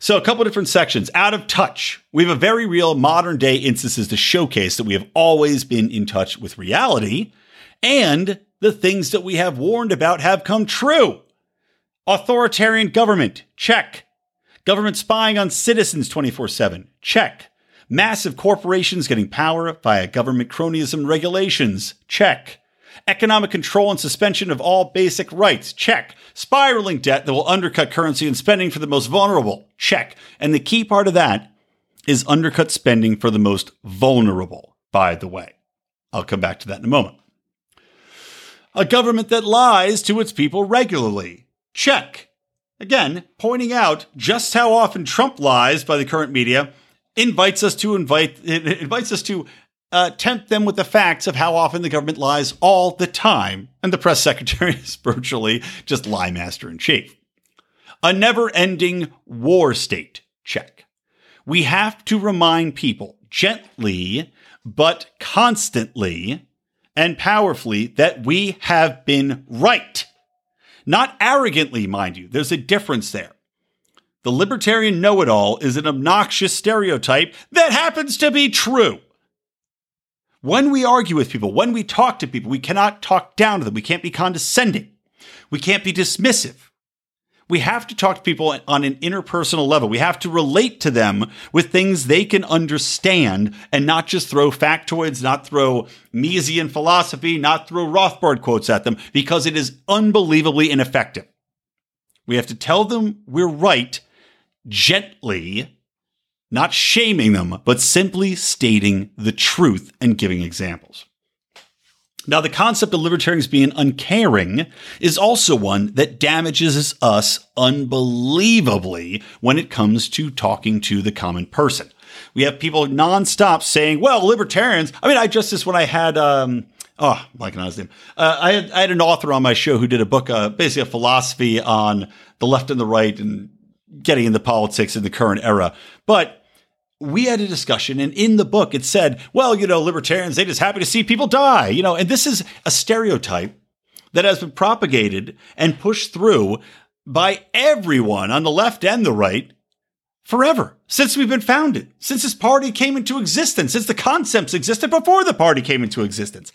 So, a couple different sections. Out of touch. We have a very real modern day instances to showcase that we have always been in touch with reality and the things that we have warned about have come true. Authoritarian government. Check. Government spying on citizens 24 7. Check. Massive corporations getting power via government cronyism regulations. Check. Economic control and suspension of all basic rights. Check. Spiraling debt that will undercut currency and spending for the most vulnerable. Check. And the key part of that is undercut spending for the most vulnerable, by the way. I'll come back to that in a moment. A government that lies to its people regularly. Check. Again, pointing out just how often Trump lies by the current media invites us to invite invites us to uh, tempt them with the facts of how often the government lies all the time, and the press secretary is virtually just lie master in chief. A never-ending war state. Check. We have to remind people gently but constantly and powerfully that we have been right. Not arrogantly, mind you. There's a difference there. The libertarian know it all is an obnoxious stereotype that happens to be true. When we argue with people, when we talk to people, we cannot talk down to them. We can't be condescending. We can't be dismissive. We have to talk to people on an interpersonal level. We have to relate to them with things they can understand and not just throw factoids, not throw Misesian philosophy, not throw Rothbard quotes at them because it is unbelievably ineffective. We have to tell them we're right gently, not shaming them, but simply stating the truth and giving examples. Now, the concept of libertarians being uncaring is also one that damages us unbelievably when it comes to talking to the common person. We have people nonstop saying, well, libertarians, I mean, I just this when I had, um, oh, like an name. Uh, I, had, I had an author on my show who did a book, uh, basically a philosophy on the left and the right and getting into politics in the current era. But we had a discussion, and in the book it said, well, you know, libertarians, they just happy to see people die, you know, and this is a stereotype that has been propagated and pushed through by everyone on the left and the right forever since we've been founded, since this party came into existence, since the concepts existed before the party came into existence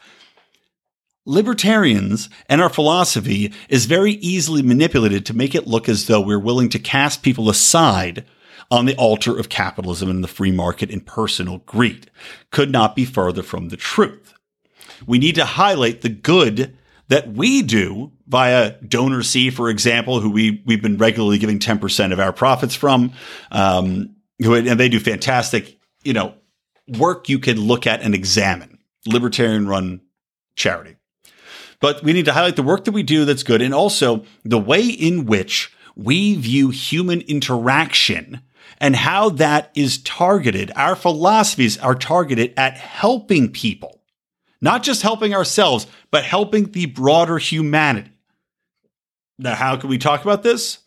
libertarians and our philosophy is very easily manipulated to make it look as though we're willing to cast people aside on the altar of capitalism and the free market and personal greed. Could not be further from the truth. We need to highlight the good that we do via DonorSee, for example, who we, we've been regularly giving 10% of our profits from. Um, and they do fantastic, you know, work you can look at and examine. Libertarian run charity. But we need to highlight the work that we do that's good and also the way in which we view human interaction and how that is targeted. Our philosophies are targeted at helping people, not just helping ourselves, but helping the broader humanity. Now, how can we talk about this?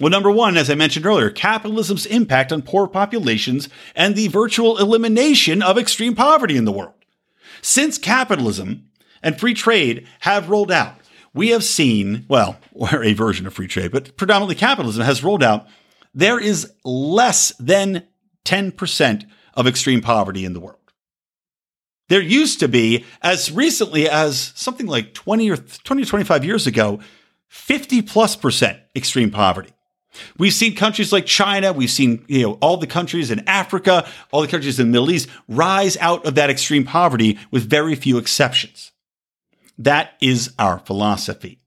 Well, number one, as I mentioned earlier, capitalism's impact on poor populations and the virtual elimination of extreme poverty in the world. Since capitalism and free trade have rolled out, we have seen, well, or a version of free trade, but predominantly capitalism has rolled out, there is less than 10% of extreme poverty in the world. There used to be, as recently as something like 20 or 20 or 25 years ago, 50 plus percent extreme poverty. We've seen countries like China, we've seen, you know, all the countries in Africa, all the countries in the Middle East rise out of that extreme poverty with very few exceptions. That is our philosophy.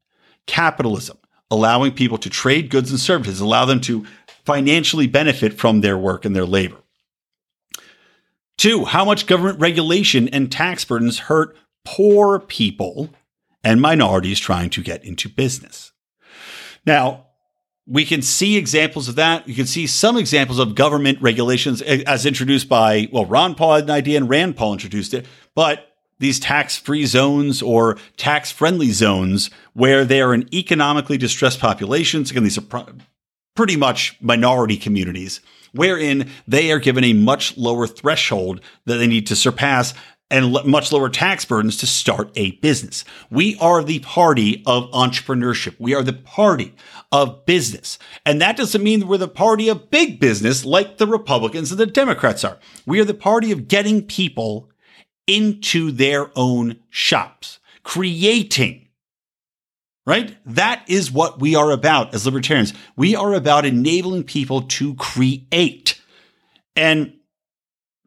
Capitalism, allowing people to trade goods and services, allow them to financially benefit from their work and their labor. Two, how much government regulation and tax burdens hurt poor people and minorities trying to get into business. Now, we can see examples of that. You can see some examples of government regulations eh, as introduced by, well, Ron Paul had an idea and Rand Paul introduced it, but these tax free zones or tax friendly zones where they are in economically distressed populations. Again, these are pretty much minority communities wherein they are given a much lower threshold that they need to surpass and much lower tax burdens to start a business. We are the party of entrepreneurship. We are the party of business. And that doesn't mean we're the party of big business like the Republicans and the Democrats are. We are the party of getting people into their own shops, creating right? That is what we are about as libertarians. We are about enabling people to create. And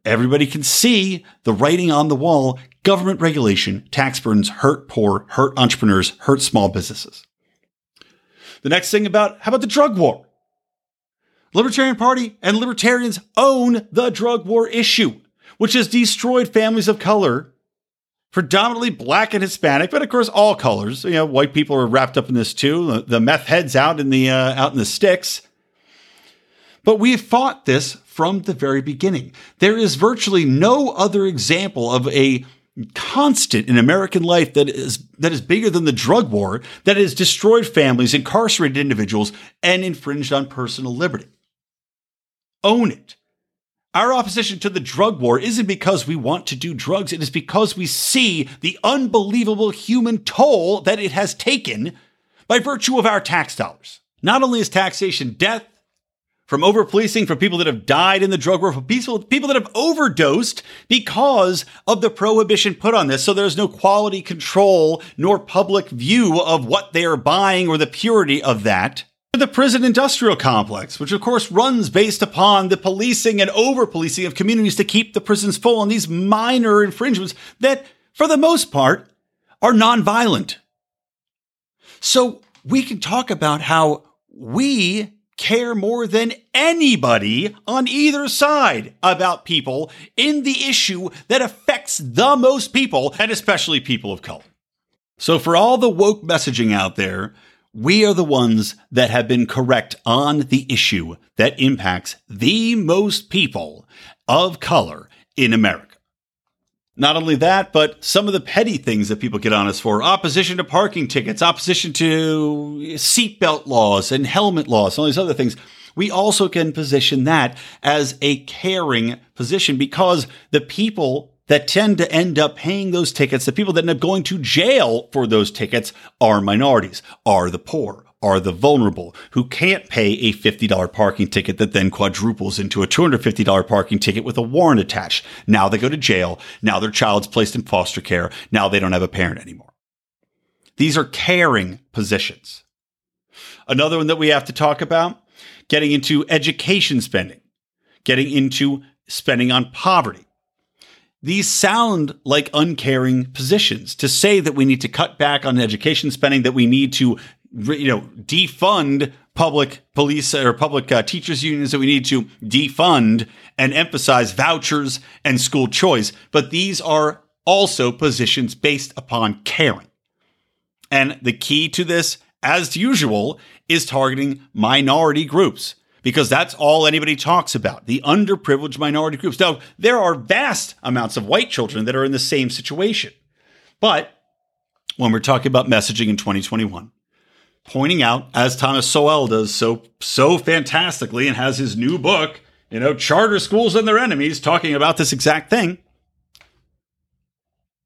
everybody can see the writing on the wall government regulation, tax burdens hurt poor, hurt entrepreneurs, hurt small businesses. The next thing about how about the drug war? Libertarian Party and libertarians own the drug war issue, which has destroyed families of color, predominantly black and Hispanic, but of course all colors. You know, white people are wrapped up in this too. The, the meth heads out in the uh, out in the sticks. But we've fought this from the very beginning. There is virtually no other example of a constant in American life that is that is bigger than the drug war that has destroyed families, incarcerated individuals, and infringed on personal liberty. Own it. Our opposition to the drug war isn't because we want to do drugs, it is because we see the unbelievable human toll that it has taken by virtue of our tax dollars. Not only is taxation death, from over policing, from people that have died in the drug war, from people, people that have overdosed because of the prohibition put on this. So there's no quality control nor public view of what they are buying or the purity of that. The prison industrial complex, which of course runs based upon the policing and over policing of communities to keep the prisons full on these minor infringements that, for the most part, are nonviolent. So we can talk about how we care more than anybody on either side about people in the issue that affects the most people, and especially people of color. So, for all the woke messaging out there, we are the ones that have been correct on the issue that impacts the most people of color in America. Not only that, but some of the petty things that people get on us for opposition to parking tickets, opposition to seatbelt laws and helmet laws, all these other things. We also can position that as a caring position because the people that tend to end up paying those tickets, the people that end up going to jail for those tickets are minorities, are the poor, are the vulnerable who can't pay a $50 parking ticket that then quadruples into a $250 parking ticket with a warrant attached. Now they go to jail. Now their child's placed in foster care. Now they don't have a parent anymore. These are caring positions. Another one that we have to talk about, getting into education spending, getting into spending on poverty. These sound like uncaring positions to say that we need to cut back on education spending, that we need to you know, defund public police or public uh, teachers unions that we need to defund and emphasize vouchers and school choice. But these are also positions based upon caring. And the key to this, as usual, is targeting minority groups because that's all anybody talks about the underprivileged minority groups. Now, there are vast amounts of white children that are in the same situation. But when we're talking about messaging in 2021, pointing out, as Thomas Sowell does so so fantastically and has his new book, you know, Charter Schools and Their Enemies, talking about this exact thing.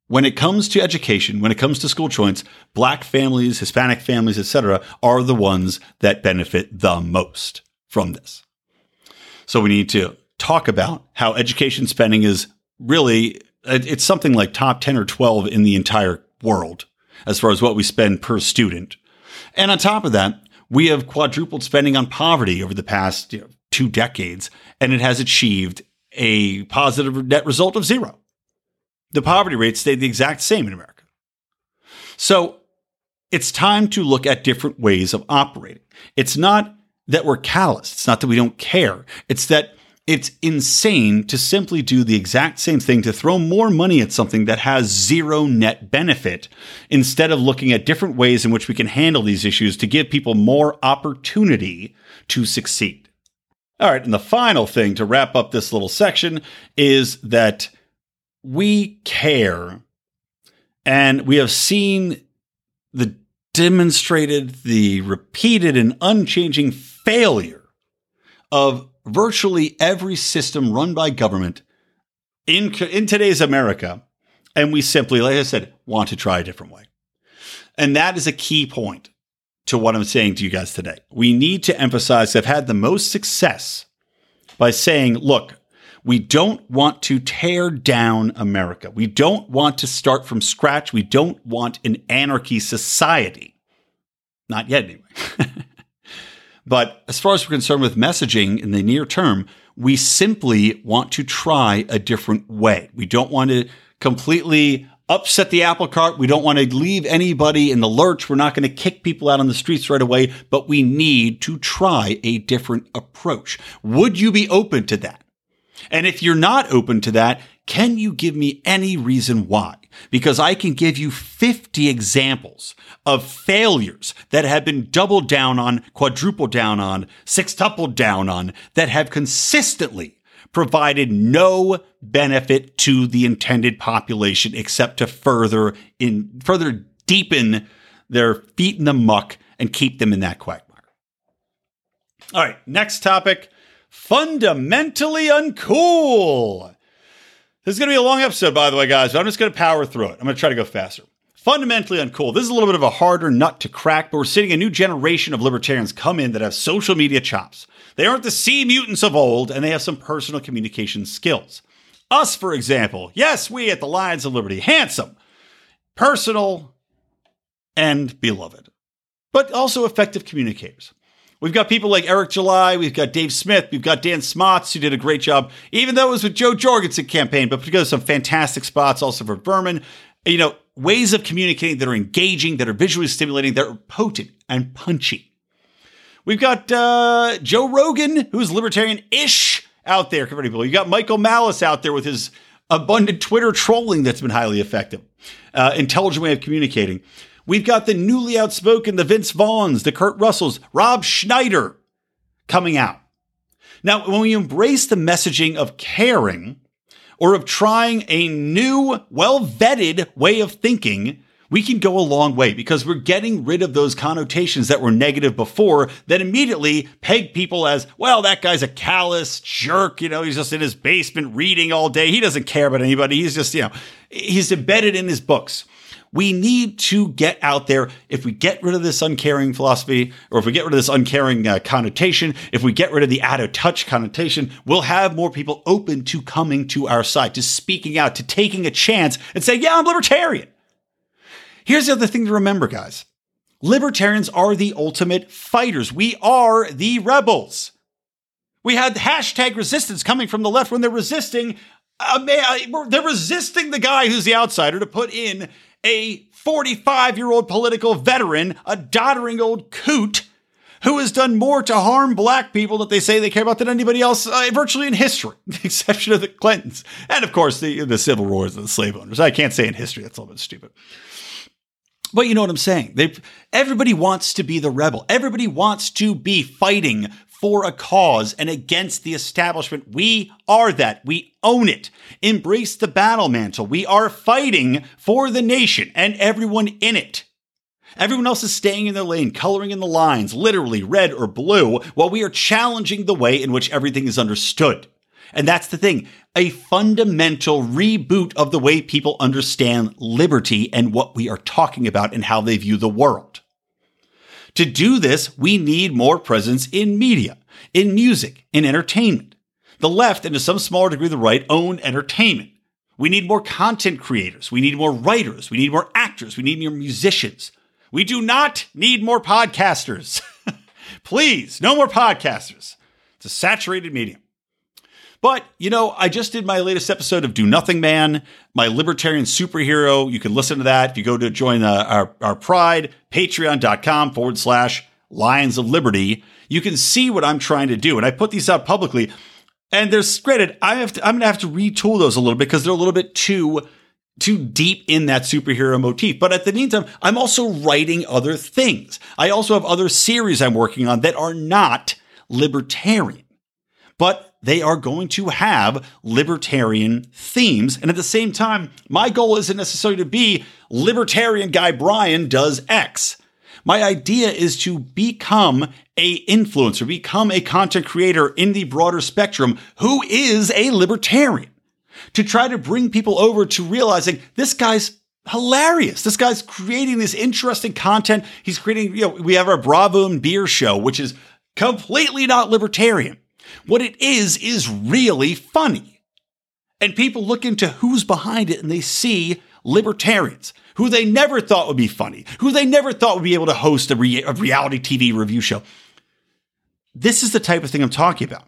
When it comes to education, when it comes to school choice, black families, Hispanic families, etc., are the ones that benefit the most from this. So we need to talk about how education spending is really it's something like top 10 or 12 in the entire world as far as what we spend per student. And on top of that, we have quadrupled spending on poverty over the past you know, two decades, and it has achieved a positive net result of zero. The poverty rate stayed the exact same in America. So it's time to look at different ways of operating. It's not that we're callous, it's not that we don't care, it's that it's insane to simply do the exact same thing to throw more money at something that has zero net benefit instead of looking at different ways in which we can handle these issues to give people more opportunity to succeed. All right, and the final thing to wrap up this little section is that we care and we have seen the demonstrated, the repeated and unchanging failure of virtually every system run by government in, in today's America. And we simply, like I said, want to try a different way. And that is a key point to what I'm saying to you guys today. We need to emphasize I've had the most success by saying, look, we don't want to tear down America. We don't want to start from scratch. We don't want an anarchy society. Not yet, anyway. But as far as we're concerned with messaging in the near term, we simply want to try a different way. We don't want to completely upset the apple cart. We don't want to leave anybody in the lurch. We're not going to kick people out on the streets right away, but we need to try a different approach. Would you be open to that? And if you're not open to that, can you give me any reason why? because I can give you 50 examples of failures that have been doubled down on, quadrupled down on, sextupled down on, that have consistently provided no benefit to the intended population except to further in further deepen their feet in the muck and keep them in that quagmire. All right, next topic fundamentally uncool. This is going to be a long episode, by the way, guys, but I'm just going to power through it. I'm going to try to go faster. Fundamentally uncool. This is a little bit of a harder nut to crack, but we're seeing a new generation of libertarians come in that have social media chops. They aren't the sea mutants of old, and they have some personal communication skills. Us, for example. Yes, we at the Lions of Liberty. Handsome, personal, and beloved, but also effective communicators. We've got people like Eric July, we've got Dave Smith, we've got Dan Smots, who did a great job, even though it was with Jo Jorgensen campaign, but because some fantastic spots also for Berman. You know, ways of communicating that are engaging, that are visually stimulating, that are potent and punchy. We've got uh, Joe Rogan, who's libertarian-ish out there, converting people. You got Michael Malice out there with his abundant Twitter trolling that's been highly effective. Uh, intelligent way of communicating. We've got the newly outspoken, the Vince Vaughns, the Kurt Russells, Rob Schneider coming out. Now, when we embrace the messaging of caring or of trying a new, well vetted way of thinking, we can go a long way because we're getting rid of those connotations that were negative before that immediately peg people as, well, that guy's a callous jerk. You know, he's just in his basement reading all day. He doesn't care about anybody. He's just, you know, he's embedded in his books we need to get out there. If we get rid of this uncaring philosophy, or if we get rid of this uncaring uh, connotation, if we get rid of the out of touch connotation, we'll have more people open to coming to our side, to speaking out, to taking a chance and saying, yeah, I'm libertarian. Here's the other thing to remember, guys. Libertarians are the ultimate fighters. We are the rebels. We had hashtag resistance coming from the left when they're resisting. Uh, they're resisting the guy who's the outsider to put in a 45 year old political veteran, a doddering old coot who has done more to harm black people that they say they care about than anybody else uh, virtually in history, the exception of the Clintons. And of course, the, the civil wars of the slave owners. I can't say in history, that's a little bit stupid. But you know what I'm saying? They, everybody wants to be the rebel. Everybody wants to be fighting for a cause and against the establishment. We are that. We own it. Embrace the battle mantle. We are fighting for the nation and everyone in it. Everyone else is staying in their lane, coloring in the lines, literally red or blue, while we are challenging the way in which everything is understood. And that's the thing a fundamental reboot of the way people understand liberty and what we are talking about and how they view the world. To do this, we need more presence in media, in music, in entertainment. The left, and to some smaller degree the right, own entertainment. We need more content creators. We need more writers. We need more actors. We need more musicians. We do not need more podcasters. Please, no more podcasters. It's a saturated medium. But, you know, I just did my latest episode of Do Nothing Man, my libertarian superhero. You can listen to that if you go to join uh, our, our Pride, patreon.com forward slash Lions of Liberty. You can see what I'm trying to do. And I put these out publicly. And there's granted, I have to, I'm going to have to retool those a little bit because they're a little bit too too deep in that superhero motif. But at the meantime, I'm also writing other things. I also have other series I'm working on that are not libertarian. But they are going to have libertarian themes. And at the same time, my goal isn't necessarily to be libertarian guy Brian does X. My idea is to become a influencer, become a content creator in the broader spectrum who is a libertarian. To try to bring people over to realizing this guy's hilarious. This guy's creating this interesting content. He's creating, you know, we have our Bravo and Beer show, which is completely not libertarian. What it is, is really funny. And people look into who's behind it and they see libertarians who they never thought would be funny, who they never thought would be able to host a, re- a reality TV review show. This is the type of thing I'm talking about.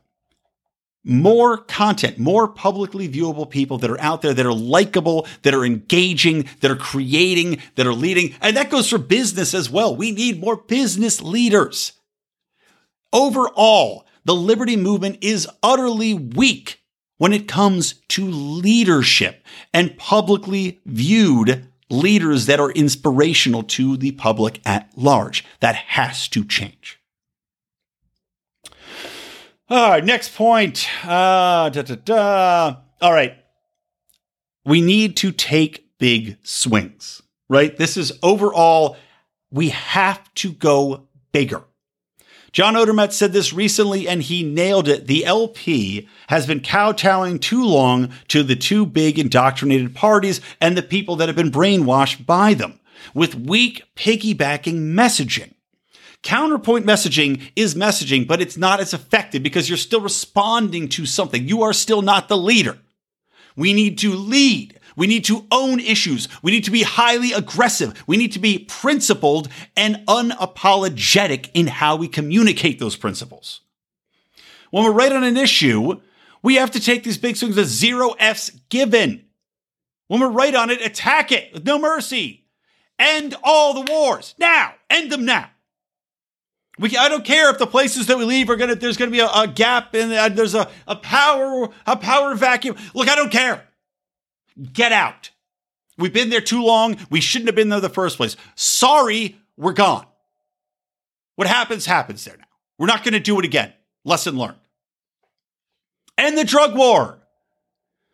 More content, more publicly viewable people that are out there that are likable, that are engaging, that are creating, that are leading. And that goes for business as well. We need more business leaders. Overall, the liberty movement is utterly weak when it comes to leadership and publicly viewed leaders that are inspirational to the public at large. That has to change. All right, next point. Uh, da, da, da. All right. We need to take big swings, right? This is overall, we have to go bigger. John Odermatt said this recently and he nailed it. The LP has been kowtowing too long to the two big indoctrinated parties and the people that have been brainwashed by them with weak piggybacking messaging. Counterpoint messaging is messaging, but it's not as effective because you're still responding to something. You are still not the leader. We need to lead. We need to own issues. We need to be highly aggressive. We need to be principled and unapologetic in how we communicate those principles. When we're right on an issue, we have to take these big swings with zero F's given. When we're right on it, attack it with no mercy. End all the wars now. End them now. We, I don't care if the places that we leave are gonna. There's gonna be a, a gap and uh, there's a, a power a power vacuum. Look, I don't care. Get out. We've been there too long. We shouldn't have been there in the first place. Sorry, we're gone. What happens, happens there now. We're not going to do it again. Lesson learned. End the drug war.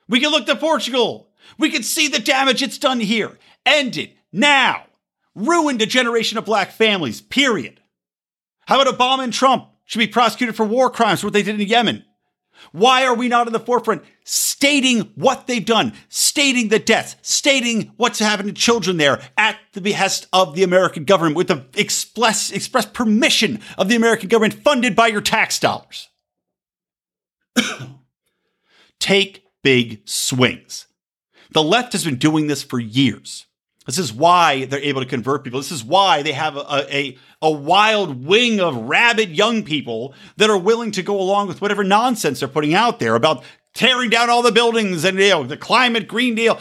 We can look to Portugal. We can see the damage it's done here. End it now. Ruined a generation of black families, period. How about Obama and Trump should be prosecuted for war crimes what they did in Yemen? Why are we not in the forefront stating what they've done, stating the deaths, stating what's happened to children there at the behest of the American government with the express, express permission of the American government funded by your tax dollars? Take big swings. The left has been doing this for years. This is why they're able to convert people. This is why they have a, a, a, wild wing of rabid young people that are willing to go along with whatever nonsense they're putting out there about tearing down all the buildings and you know, the climate green deal.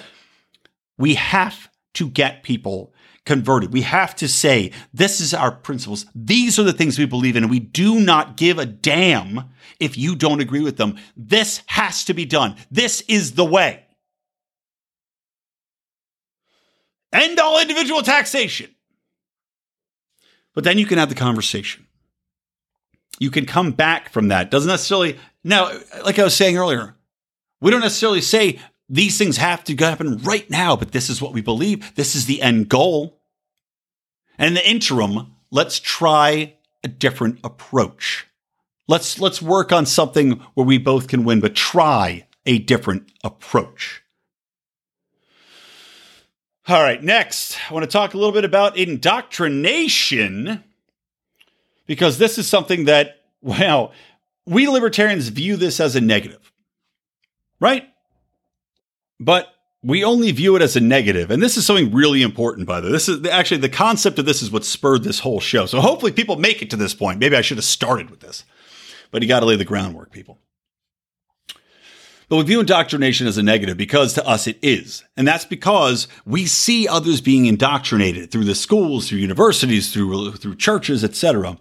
We have to get people converted. We have to say, this is our principles. These are the things we believe in. And we do not give a damn if you don't agree with them. This has to be done. This is the way. End all individual taxation. But then you can have the conversation. you can come back from that. Doesn't necessarily, now, like I was saying earlier, we don't necessarily say these things have to happen right now, but this is what we believe. This is the end goal. And in the interim, let's try a different approach. Let's let's work on something where we both can win, but try a different approach. All right, next, I want to talk a little bit about indoctrination because this is something that, well, we libertarians view this as a negative, right? But we only view it as a negative. And this is something really important, by the way. This is actually the concept of this is what spurred this whole show. So hopefully people make it to this point. Maybe I should have started with this, but you got to lay the groundwork, people. But we view indoctrination as a negative because to us it is. And that's because we see others being indoctrinated through the schools, through universities, through, through churches, etc.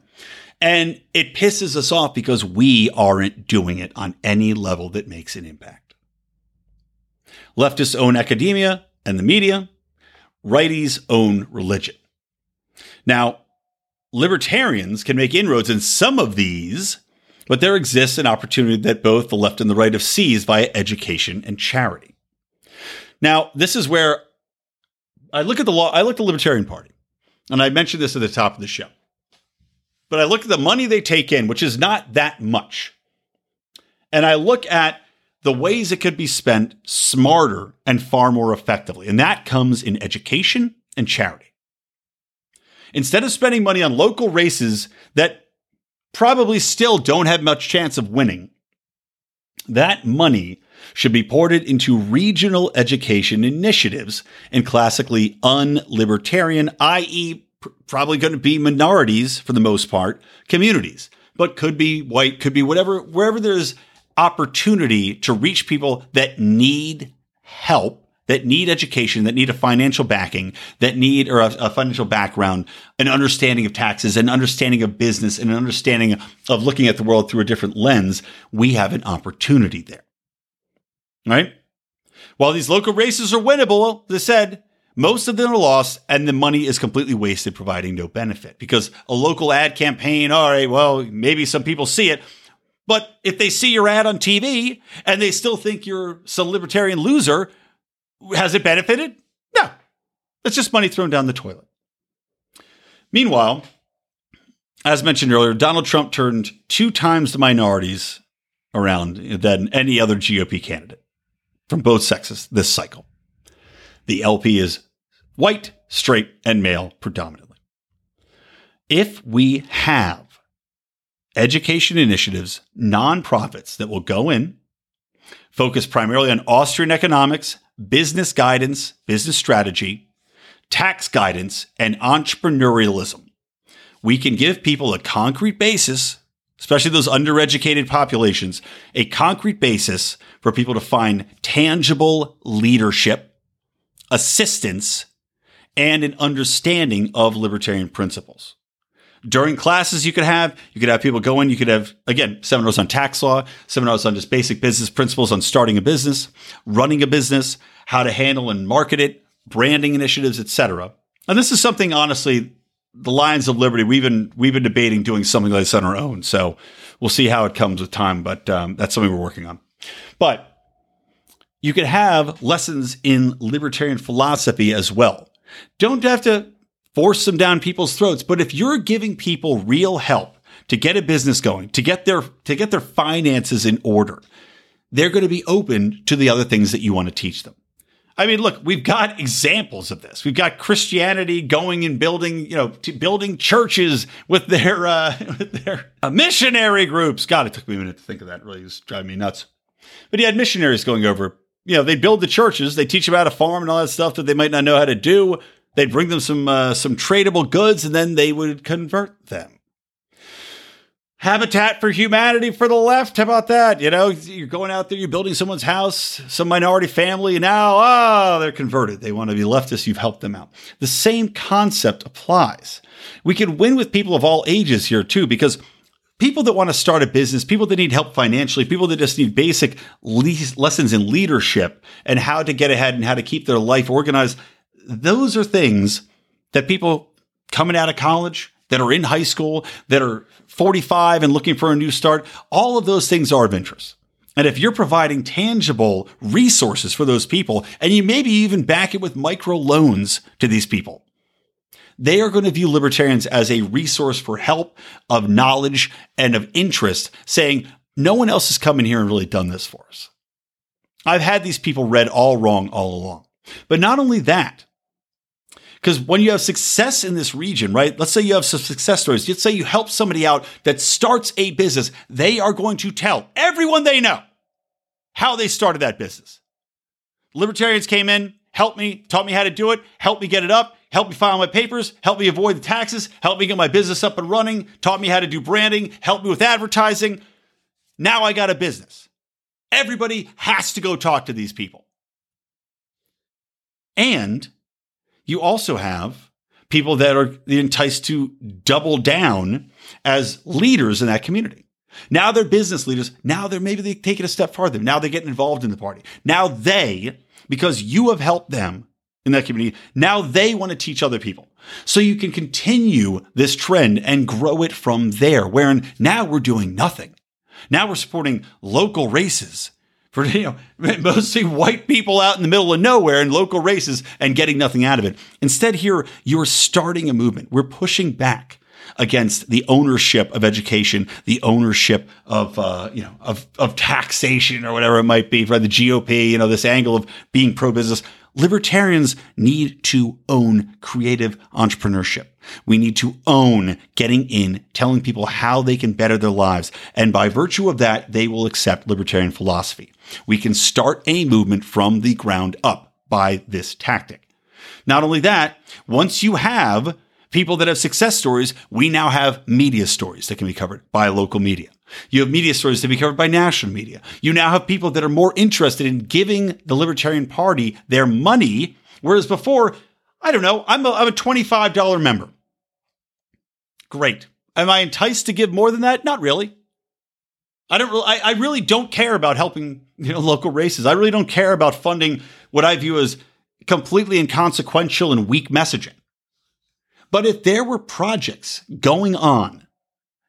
And it pisses us off because we aren't doing it on any level that makes an impact. Leftists own academia and the media. Righties own religion. Now, libertarians can make inroads in some of these but there exists an opportunity that both the left and the right have seized via education and charity. Now, this is where I look at the law, I look at the Libertarian Party, and I mentioned this at the top of the show. But I look at the money they take in, which is not that much. And I look at the ways it could be spent smarter and far more effectively. And that comes in education and charity. Instead of spending money on local races that probably still don't have much chance of winning. That money should be ported into regional education initiatives and classically unlibertarian, i.e., probably going to be minorities for the most part, communities, but could be white, could be whatever, wherever there's opportunity to reach people that need help that need education, that need a financial backing, that need or a, a, financial background, an understanding of taxes, an understanding of business, and an understanding of looking at the world through a different lens, we have an opportunity there. Right? While these local races are winnable, they said, most of them are lost and the money is completely wasted providing no benefit because a local ad campaign, all right, well, maybe some people see it, but if they see your ad on TV and they still think you're some libertarian loser, has it benefited? No. It's just money thrown down the toilet. Meanwhile, as mentioned earlier, Donald Trump turned two times the minorities around than any other GOP candidate from both sexes this cycle. The LP is white, straight, and male predominantly. If we have education initiatives, nonprofits that will go in, focus primarily on Austrian economics business guidance, business strategy, tax guidance, and entrepreneurialism. We can give people a concrete basis, especially those undereducated populations, a concrete basis for people to find tangible leadership, assistance, and an understanding of libertarian principles. During classes, you could have you could have people go in. You could have again seminars on tax law, seminars on just basic business principles on starting a business, running a business, how to handle and market it, branding initiatives, etc. And this is something, honestly, the Lions of Liberty we've been we've been debating doing something like this on our own. So we'll see how it comes with time, but um, that's something we're working on. But you could have lessons in libertarian philosophy as well. Don't have to force them down people's throats. But if you're giving people real help to get a business going, to get their, to get their finances in order, they're going to be open to the other things that you want to teach them. I mean, look, we've got examples of this. We've got Christianity going and building, you know, building churches with their uh, with their uh, missionary groups. God, it took me a minute to think of that. It really was driving me nuts. But he had missionaries going over. You know, they build the churches. They teach them how to farm and all that stuff that they might not know how to do. They'd bring them some uh, some tradable goods, and then they would convert them. Habitat for Humanity for the left. How about that? You know, you're going out there, you're building someone's house, some minority family, and now, oh, they're converted. They want to be leftists. You've helped them out. The same concept applies. We can win with people of all ages here, too, because people that want to start a business, people that need help financially, people that just need basic le- lessons in leadership and how to get ahead and how to keep their life organized, those are things that people coming out of college, that are in high school, that are 45 and looking for a new start. All of those things are of interest. And if you're providing tangible resources for those people, and you maybe even back it with micro loans to these people, they are going to view libertarians as a resource for help, of knowledge, and of interest, saying, no one else has come in here and really done this for us. I've had these people read all wrong all along. But not only that, because when you have success in this region, right? Let's say you have some success stories. Let's say you help somebody out that starts a business. They are going to tell everyone they know how they started that business. Libertarians came in, helped me, taught me how to do it, helped me get it up, helped me file my papers, helped me avoid the taxes, helped me get my business up and running, taught me how to do branding, helped me with advertising. Now I got a business. Everybody has to go talk to these people. And you also have people that are enticed to double down as leaders in that community. Now they're business leaders. Now they're maybe they take it a step farther. Now they're getting involved in the party. Now they, because you have helped them in that community, now they want to teach other people. So you can continue this trend and grow it from there, wherein now we're doing nothing. Now we're supporting local races for you know mostly white people out in the middle of nowhere in local races and getting nothing out of it. Instead, here you're starting a movement. We're pushing back against the ownership of education, the ownership of uh, you know of of taxation or whatever it might be for the GOP. You know this angle of being pro business. Libertarians need to own creative entrepreneurship. We need to own getting in, telling people how they can better their lives. And by virtue of that, they will accept libertarian philosophy. We can start a movement from the ground up by this tactic. Not only that, once you have people that have success stories, we now have media stories that can be covered by local media. You have media stories to be covered by national media. You now have people that are more interested in giving the Libertarian Party their money, whereas before, I don't know, I'm a, I'm a $25 member. Great. Am I enticed to give more than that? Not really. I don't. Really, I, I really don't care about helping you know local races. I really don't care about funding what I view as completely inconsequential and weak messaging. But if there were projects going on,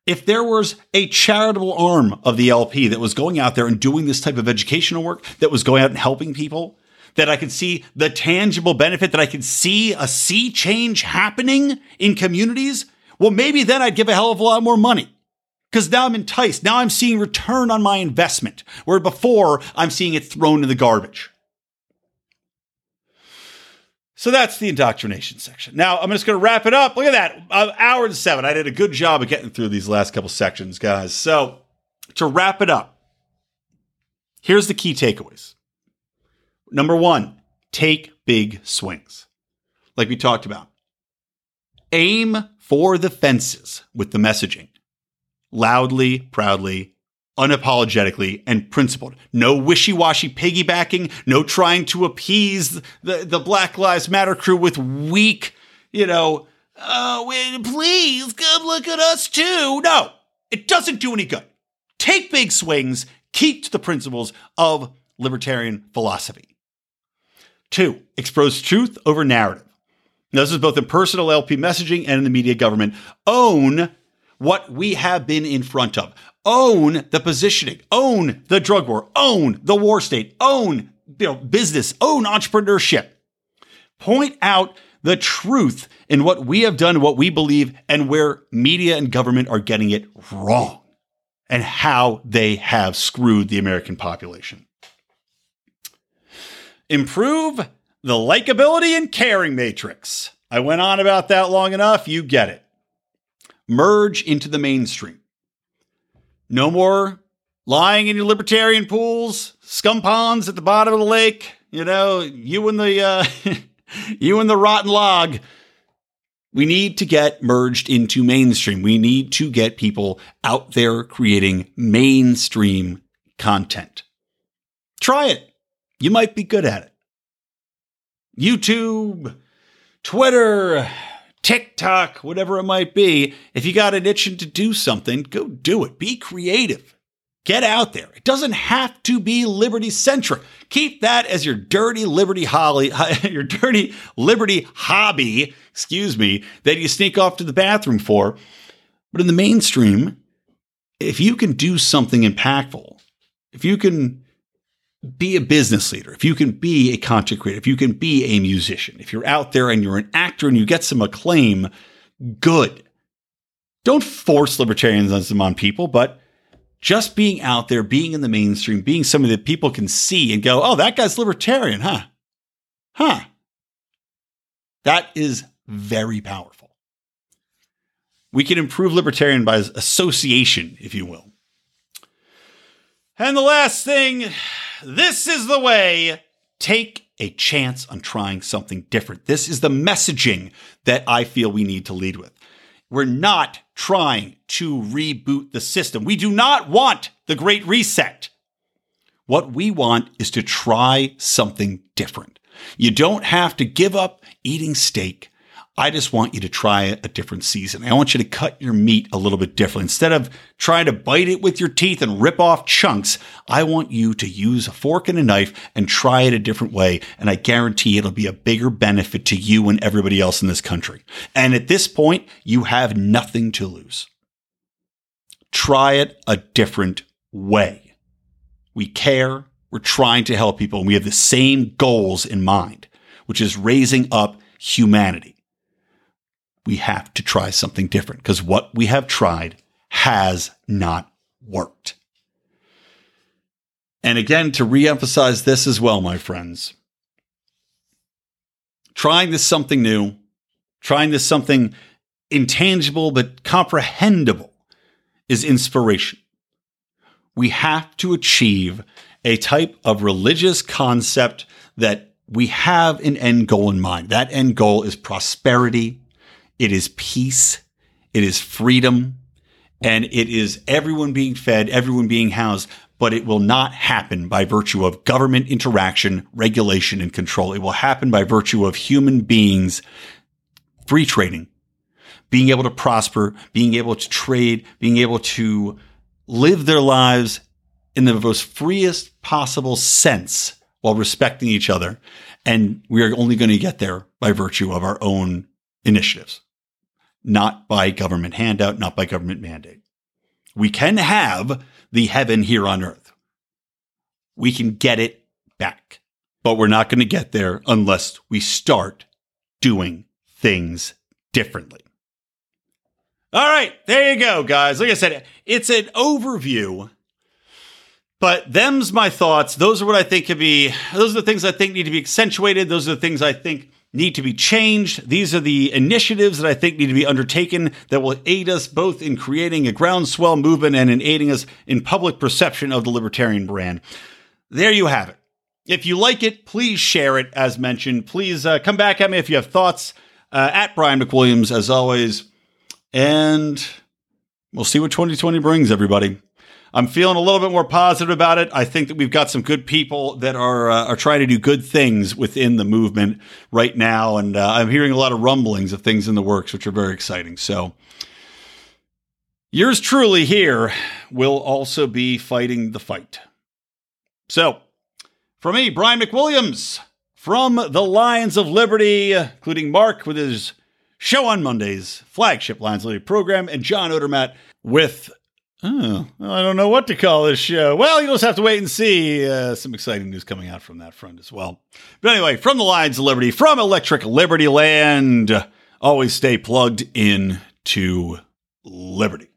if there was a charitable arm of the LP that was going out there and doing this type of educational work, that was going out and helping people, that I could see the tangible benefit, that I could see a sea change happening in communities, well, maybe then I'd give a hell of a lot more money because now I'm enticed. Now I'm seeing return on my investment, where before I'm seeing it thrown in the garbage. So that's the indoctrination section. Now I'm just going to wrap it up. Look at that, uh, hour and seven. I did a good job of getting through these last couple sections, guys. So to wrap it up, here's the key takeaways. Number one, take big swings, like we talked about. Aim for the fences with the messaging loudly, proudly, unapologetically, and principled. No wishy washy piggybacking, no trying to appease the, the Black Lives Matter crew with weak, you know, oh, please come look at us too. No, it doesn't do any good. Take big swings, keep to the principles of libertarian philosophy. Two, expose truth over narrative. Now, this is both in personal LP messaging and in the media government. Own what we have been in front of. Own the positioning, own the drug war, own the war state, own you know, business, own entrepreneurship. Point out the truth in what we have done, what we believe, and where media and government are getting it wrong, and how they have screwed the American population. Improve the likability and caring matrix. I went on about that long enough. You get it merge into the mainstream. No more lying in your libertarian pools, scum ponds at the bottom of the lake. You know, you and the uh, you and the rotten log. We need to get merged into mainstream. We need to get people out there creating mainstream content. Try it. You might be good at it. YouTube, Twitter, TikTok, whatever it might be. If you got an itching to do something, go do it. Be creative. Get out there. It doesn't have to be liberty centric. Keep that as your dirty liberty holly, your dirty liberty hobby, excuse me, that you sneak off to the bathroom for. But in the mainstream, if you can do something impactful, if you can be a business leader, if you can be a content creator, if you can be a musician, if you're out there and you're an actor and you get some acclaim, good. Don't force libertarianism on people, but just being out there, being in the mainstream, being something that people can see and go, oh, that guy's libertarian, huh? Huh. That is very powerful. We can improve libertarian by association, if you will. And the last thing this is the way. Take a chance on trying something different. This is the messaging that I feel we need to lead with. We're not trying to reboot the system. We do not want the great reset. What we want is to try something different. You don't have to give up eating steak I just want you to try a different season. I want you to cut your meat a little bit differently. Instead of trying to bite it with your teeth and rip off chunks, I want you to use a fork and a knife and try it a different way. And I guarantee it'll be a bigger benefit to you and everybody else in this country. And at this point, you have nothing to lose. Try it a different way. We care. We're trying to help people and we have the same goals in mind, which is raising up humanity we have to try something different because what we have tried has not worked. And again, to reemphasize this as well, my friends, trying this something new, trying this something intangible but comprehensible is inspiration. We have to achieve a type of religious concept that we have an end goal in mind. That end goal is prosperity it is peace. It is freedom. And it is everyone being fed, everyone being housed, but it will not happen by virtue of government interaction, regulation, and control. It will happen by virtue of human beings free trading, being able to prosper, being able to trade, being able to live their lives in the most freest possible sense while respecting each other. And we are only going to get there by virtue of our own initiatives not by government handout, not by government mandate. We can have the heaven here on earth. We can get it back, but we're not going to get there unless we start doing things differently. All right, there you go, guys. Like I said, it's an overview, but them's my thoughts. Those are what I think could be, those are the things I think need to be accentuated. Those are the things I think need to be changed. These are the initiatives that I think need to be undertaken that will aid us both in creating a groundswell movement and in aiding us in public perception of the libertarian brand. There you have it. If you like it, please share it as mentioned. Please uh, come back at me if you have thoughts uh, at Brian McWilliams as always. And we'll see what 2020 brings, everybody. I'm feeling a little bit more positive about it. I think that we've got some good people that are uh, are trying to do good things within the movement right now, and uh, I'm hearing a lot of rumblings of things in the works, which are very exciting. So, yours truly here will also be fighting the fight. So, for me, Brian McWilliams from the Lions of Liberty, including Mark with his show on Mondays, flagship Lions of Liberty program, and John Odermatt with Oh, I don't know what to call this show. Well, you'll just have to wait and see. Uh, some exciting news coming out from that front as well. But anyway, from the Lions of Liberty, from Electric Liberty Land, always stay plugged in to Liberty.